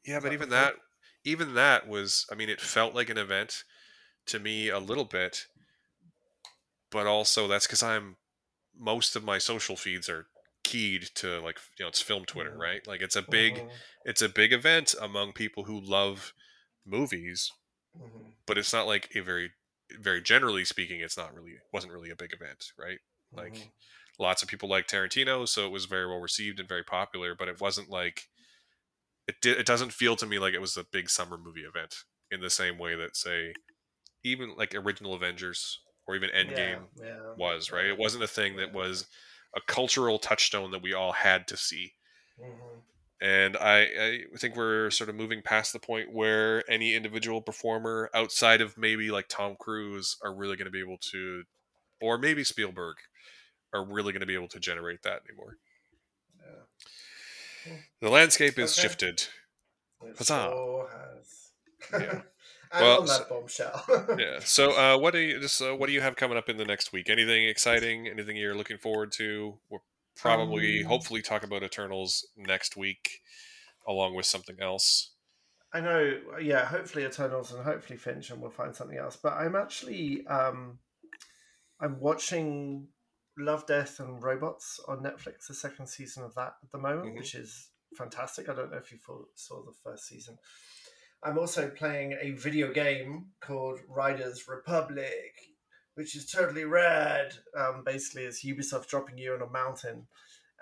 Yeah, but that even that, even that was, I mean, it felt like an event to me a little bit, but also that's because I'm, most of my social feeds are keyed to like, you know, it's film Twitter, Mhm. right? Like it's a big, Mhm, it's a big event among people who love movies mhm, but it's not like a very very generally speaking it's not really wasn't really a big event right like mhm. lots of people like tarantino so it was very well received and very popular but it wasn't like it did it doesn't feel to me like it was a big summer movie event in the same way that say even like original avengers or even endgame Yeah, yeah. was right it wasn't a thing that was a cultural touchstone that we all had to see Mhm. And I, I think we're sort of moving past the point where any individual performer outside of maybe like Tom Cruise are really going to be able to, or maybe Spielberg, are really going to be able to generate that anymore. Yeah. The landscape is Okay. shifted. It Huzzah. has. Yeah. Well, that bombshell. Yeah. So, uh, what do you just uh, what do you have coming up in the next week? Anything exciting? Anything you're looking forward to? We'll probably, Um, hopefully, talk about Eternals next week, along with something else. I know, yeah, hopefully Eternals and hopefully Finch, and we'll find something else. But I'm actually, um, I'm watching Love, Death, and Robots on Netflix, the second season of that at the moment, Mhm. which is fantastic. I don't know if you saw the first season. I'm also playing a video game called Riders Republic, which is totally rad. Um, basically, it's Ubisoft dropping you on a mountain,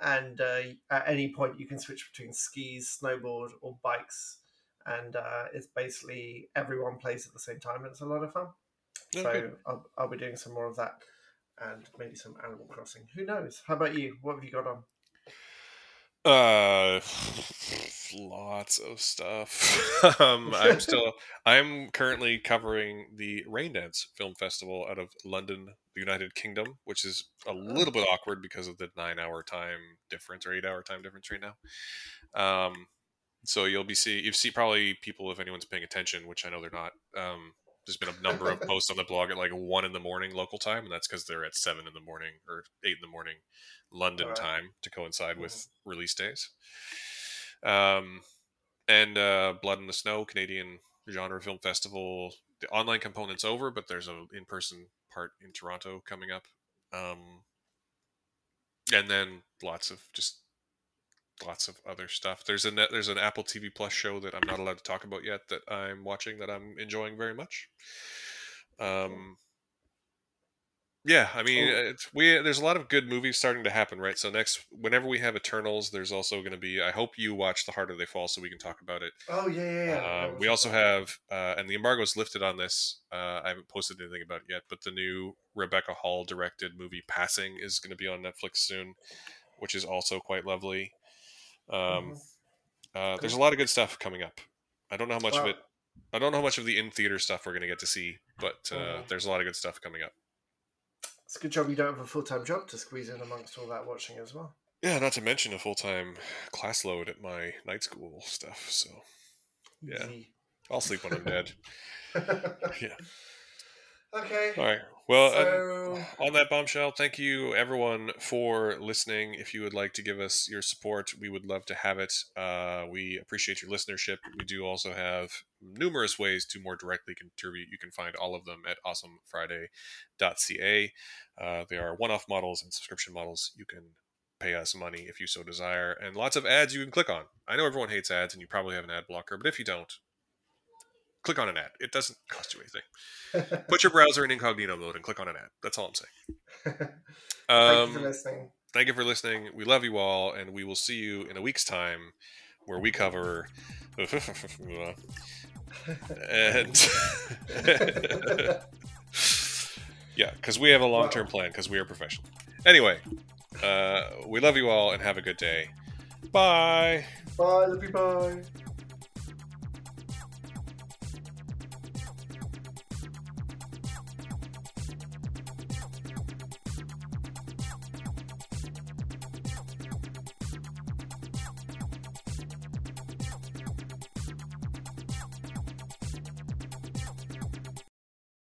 and uh, at any point you can switch between skis, snowboard, or bikes and uh, it's basically everyone plays at the same time, and it's a lot of fun. Oh, so. I'll, I'll be doing some more of that, and maybe some Animal Crossing. Who knows? How about you? What have you got on? Uh, lots of stuff. um, I'm still. I'm currently covering the Raindance Film Festival out of London, the United Kingdom, which is a little bit awkward because of the nine-hour time difference or eight-hour time difference right now. Um, so you'll be see you see probably people if anyone's paying attention, which I know they're not. Um, there's been a number of posts on the blog at like one in the morning local time, and that's because they're at seven in the morning or eight in the morning London Alright. time to coincide with release days. Um, and uh, Blood in the Snow, Canadian Genre Film Festival. The online component's over, but there's an in-person part in Toronto coming up. Um, and then lots of just lots of other stuff. There's a net, there's an Apple TV Plus show that I'm not allowed to talk about yet that I'm watching that I'm enjoying very much. Um, Yeah, I mean, Oh. it's, we there's a lot of good movies starting to happen, right? So next, whenever we have Eternals, there's also going to be. I hope you watch The Harder They Fall, so we can talk about it. Oh yeah, yeah, yeah. Uh, we also have, uh, and the embargo is lifted on this. Uh, I haven't posted anything about it yet, but the new Rebecca Hall directed movie Passing is going to be on Netflix soon, which is also quite lovely. Um, Mhm. uh, there's a lot of good stuff coming up. I don't know how much of it. I don't know how much of the in theater stuff we're going to get to see, but uh, Mhm. there's a lot of good stuff coming up. It's a good job you don't have a full time job to squeeze in amongst all that watching as well. Yeah, not to mention a full time class load at my night school stuff. So Yeah. Easy. I'll sleep when I'm dead. Yeah. Okay. All right. Well, uh, on that bombshell, thank you everyone for listening. If you would like to give us your support, we would love to have it. Uh, we appreciate your listenership. We do also have numerous ways to more directly contribute. You can find all of them at awesomefriday.ca. Uh, they are one off models and subscription models. You can pay us money if you so desire, and lots of ads you can click on. I know everyone hates ads, and you probably have an ad blocker, but if you don't, click on an ad. It doesn't cost you anything. Put your browser in incognito mode and click on an ad. That's all I'm saying. thank you for Um, listening. thank you for listening. We love you all, and we will see you in a week's time where we cover. and yeah, because we have a long term plan because we are professional. Anyway, uh, we love you all and have a good day. Bye. Bye, love you, bye.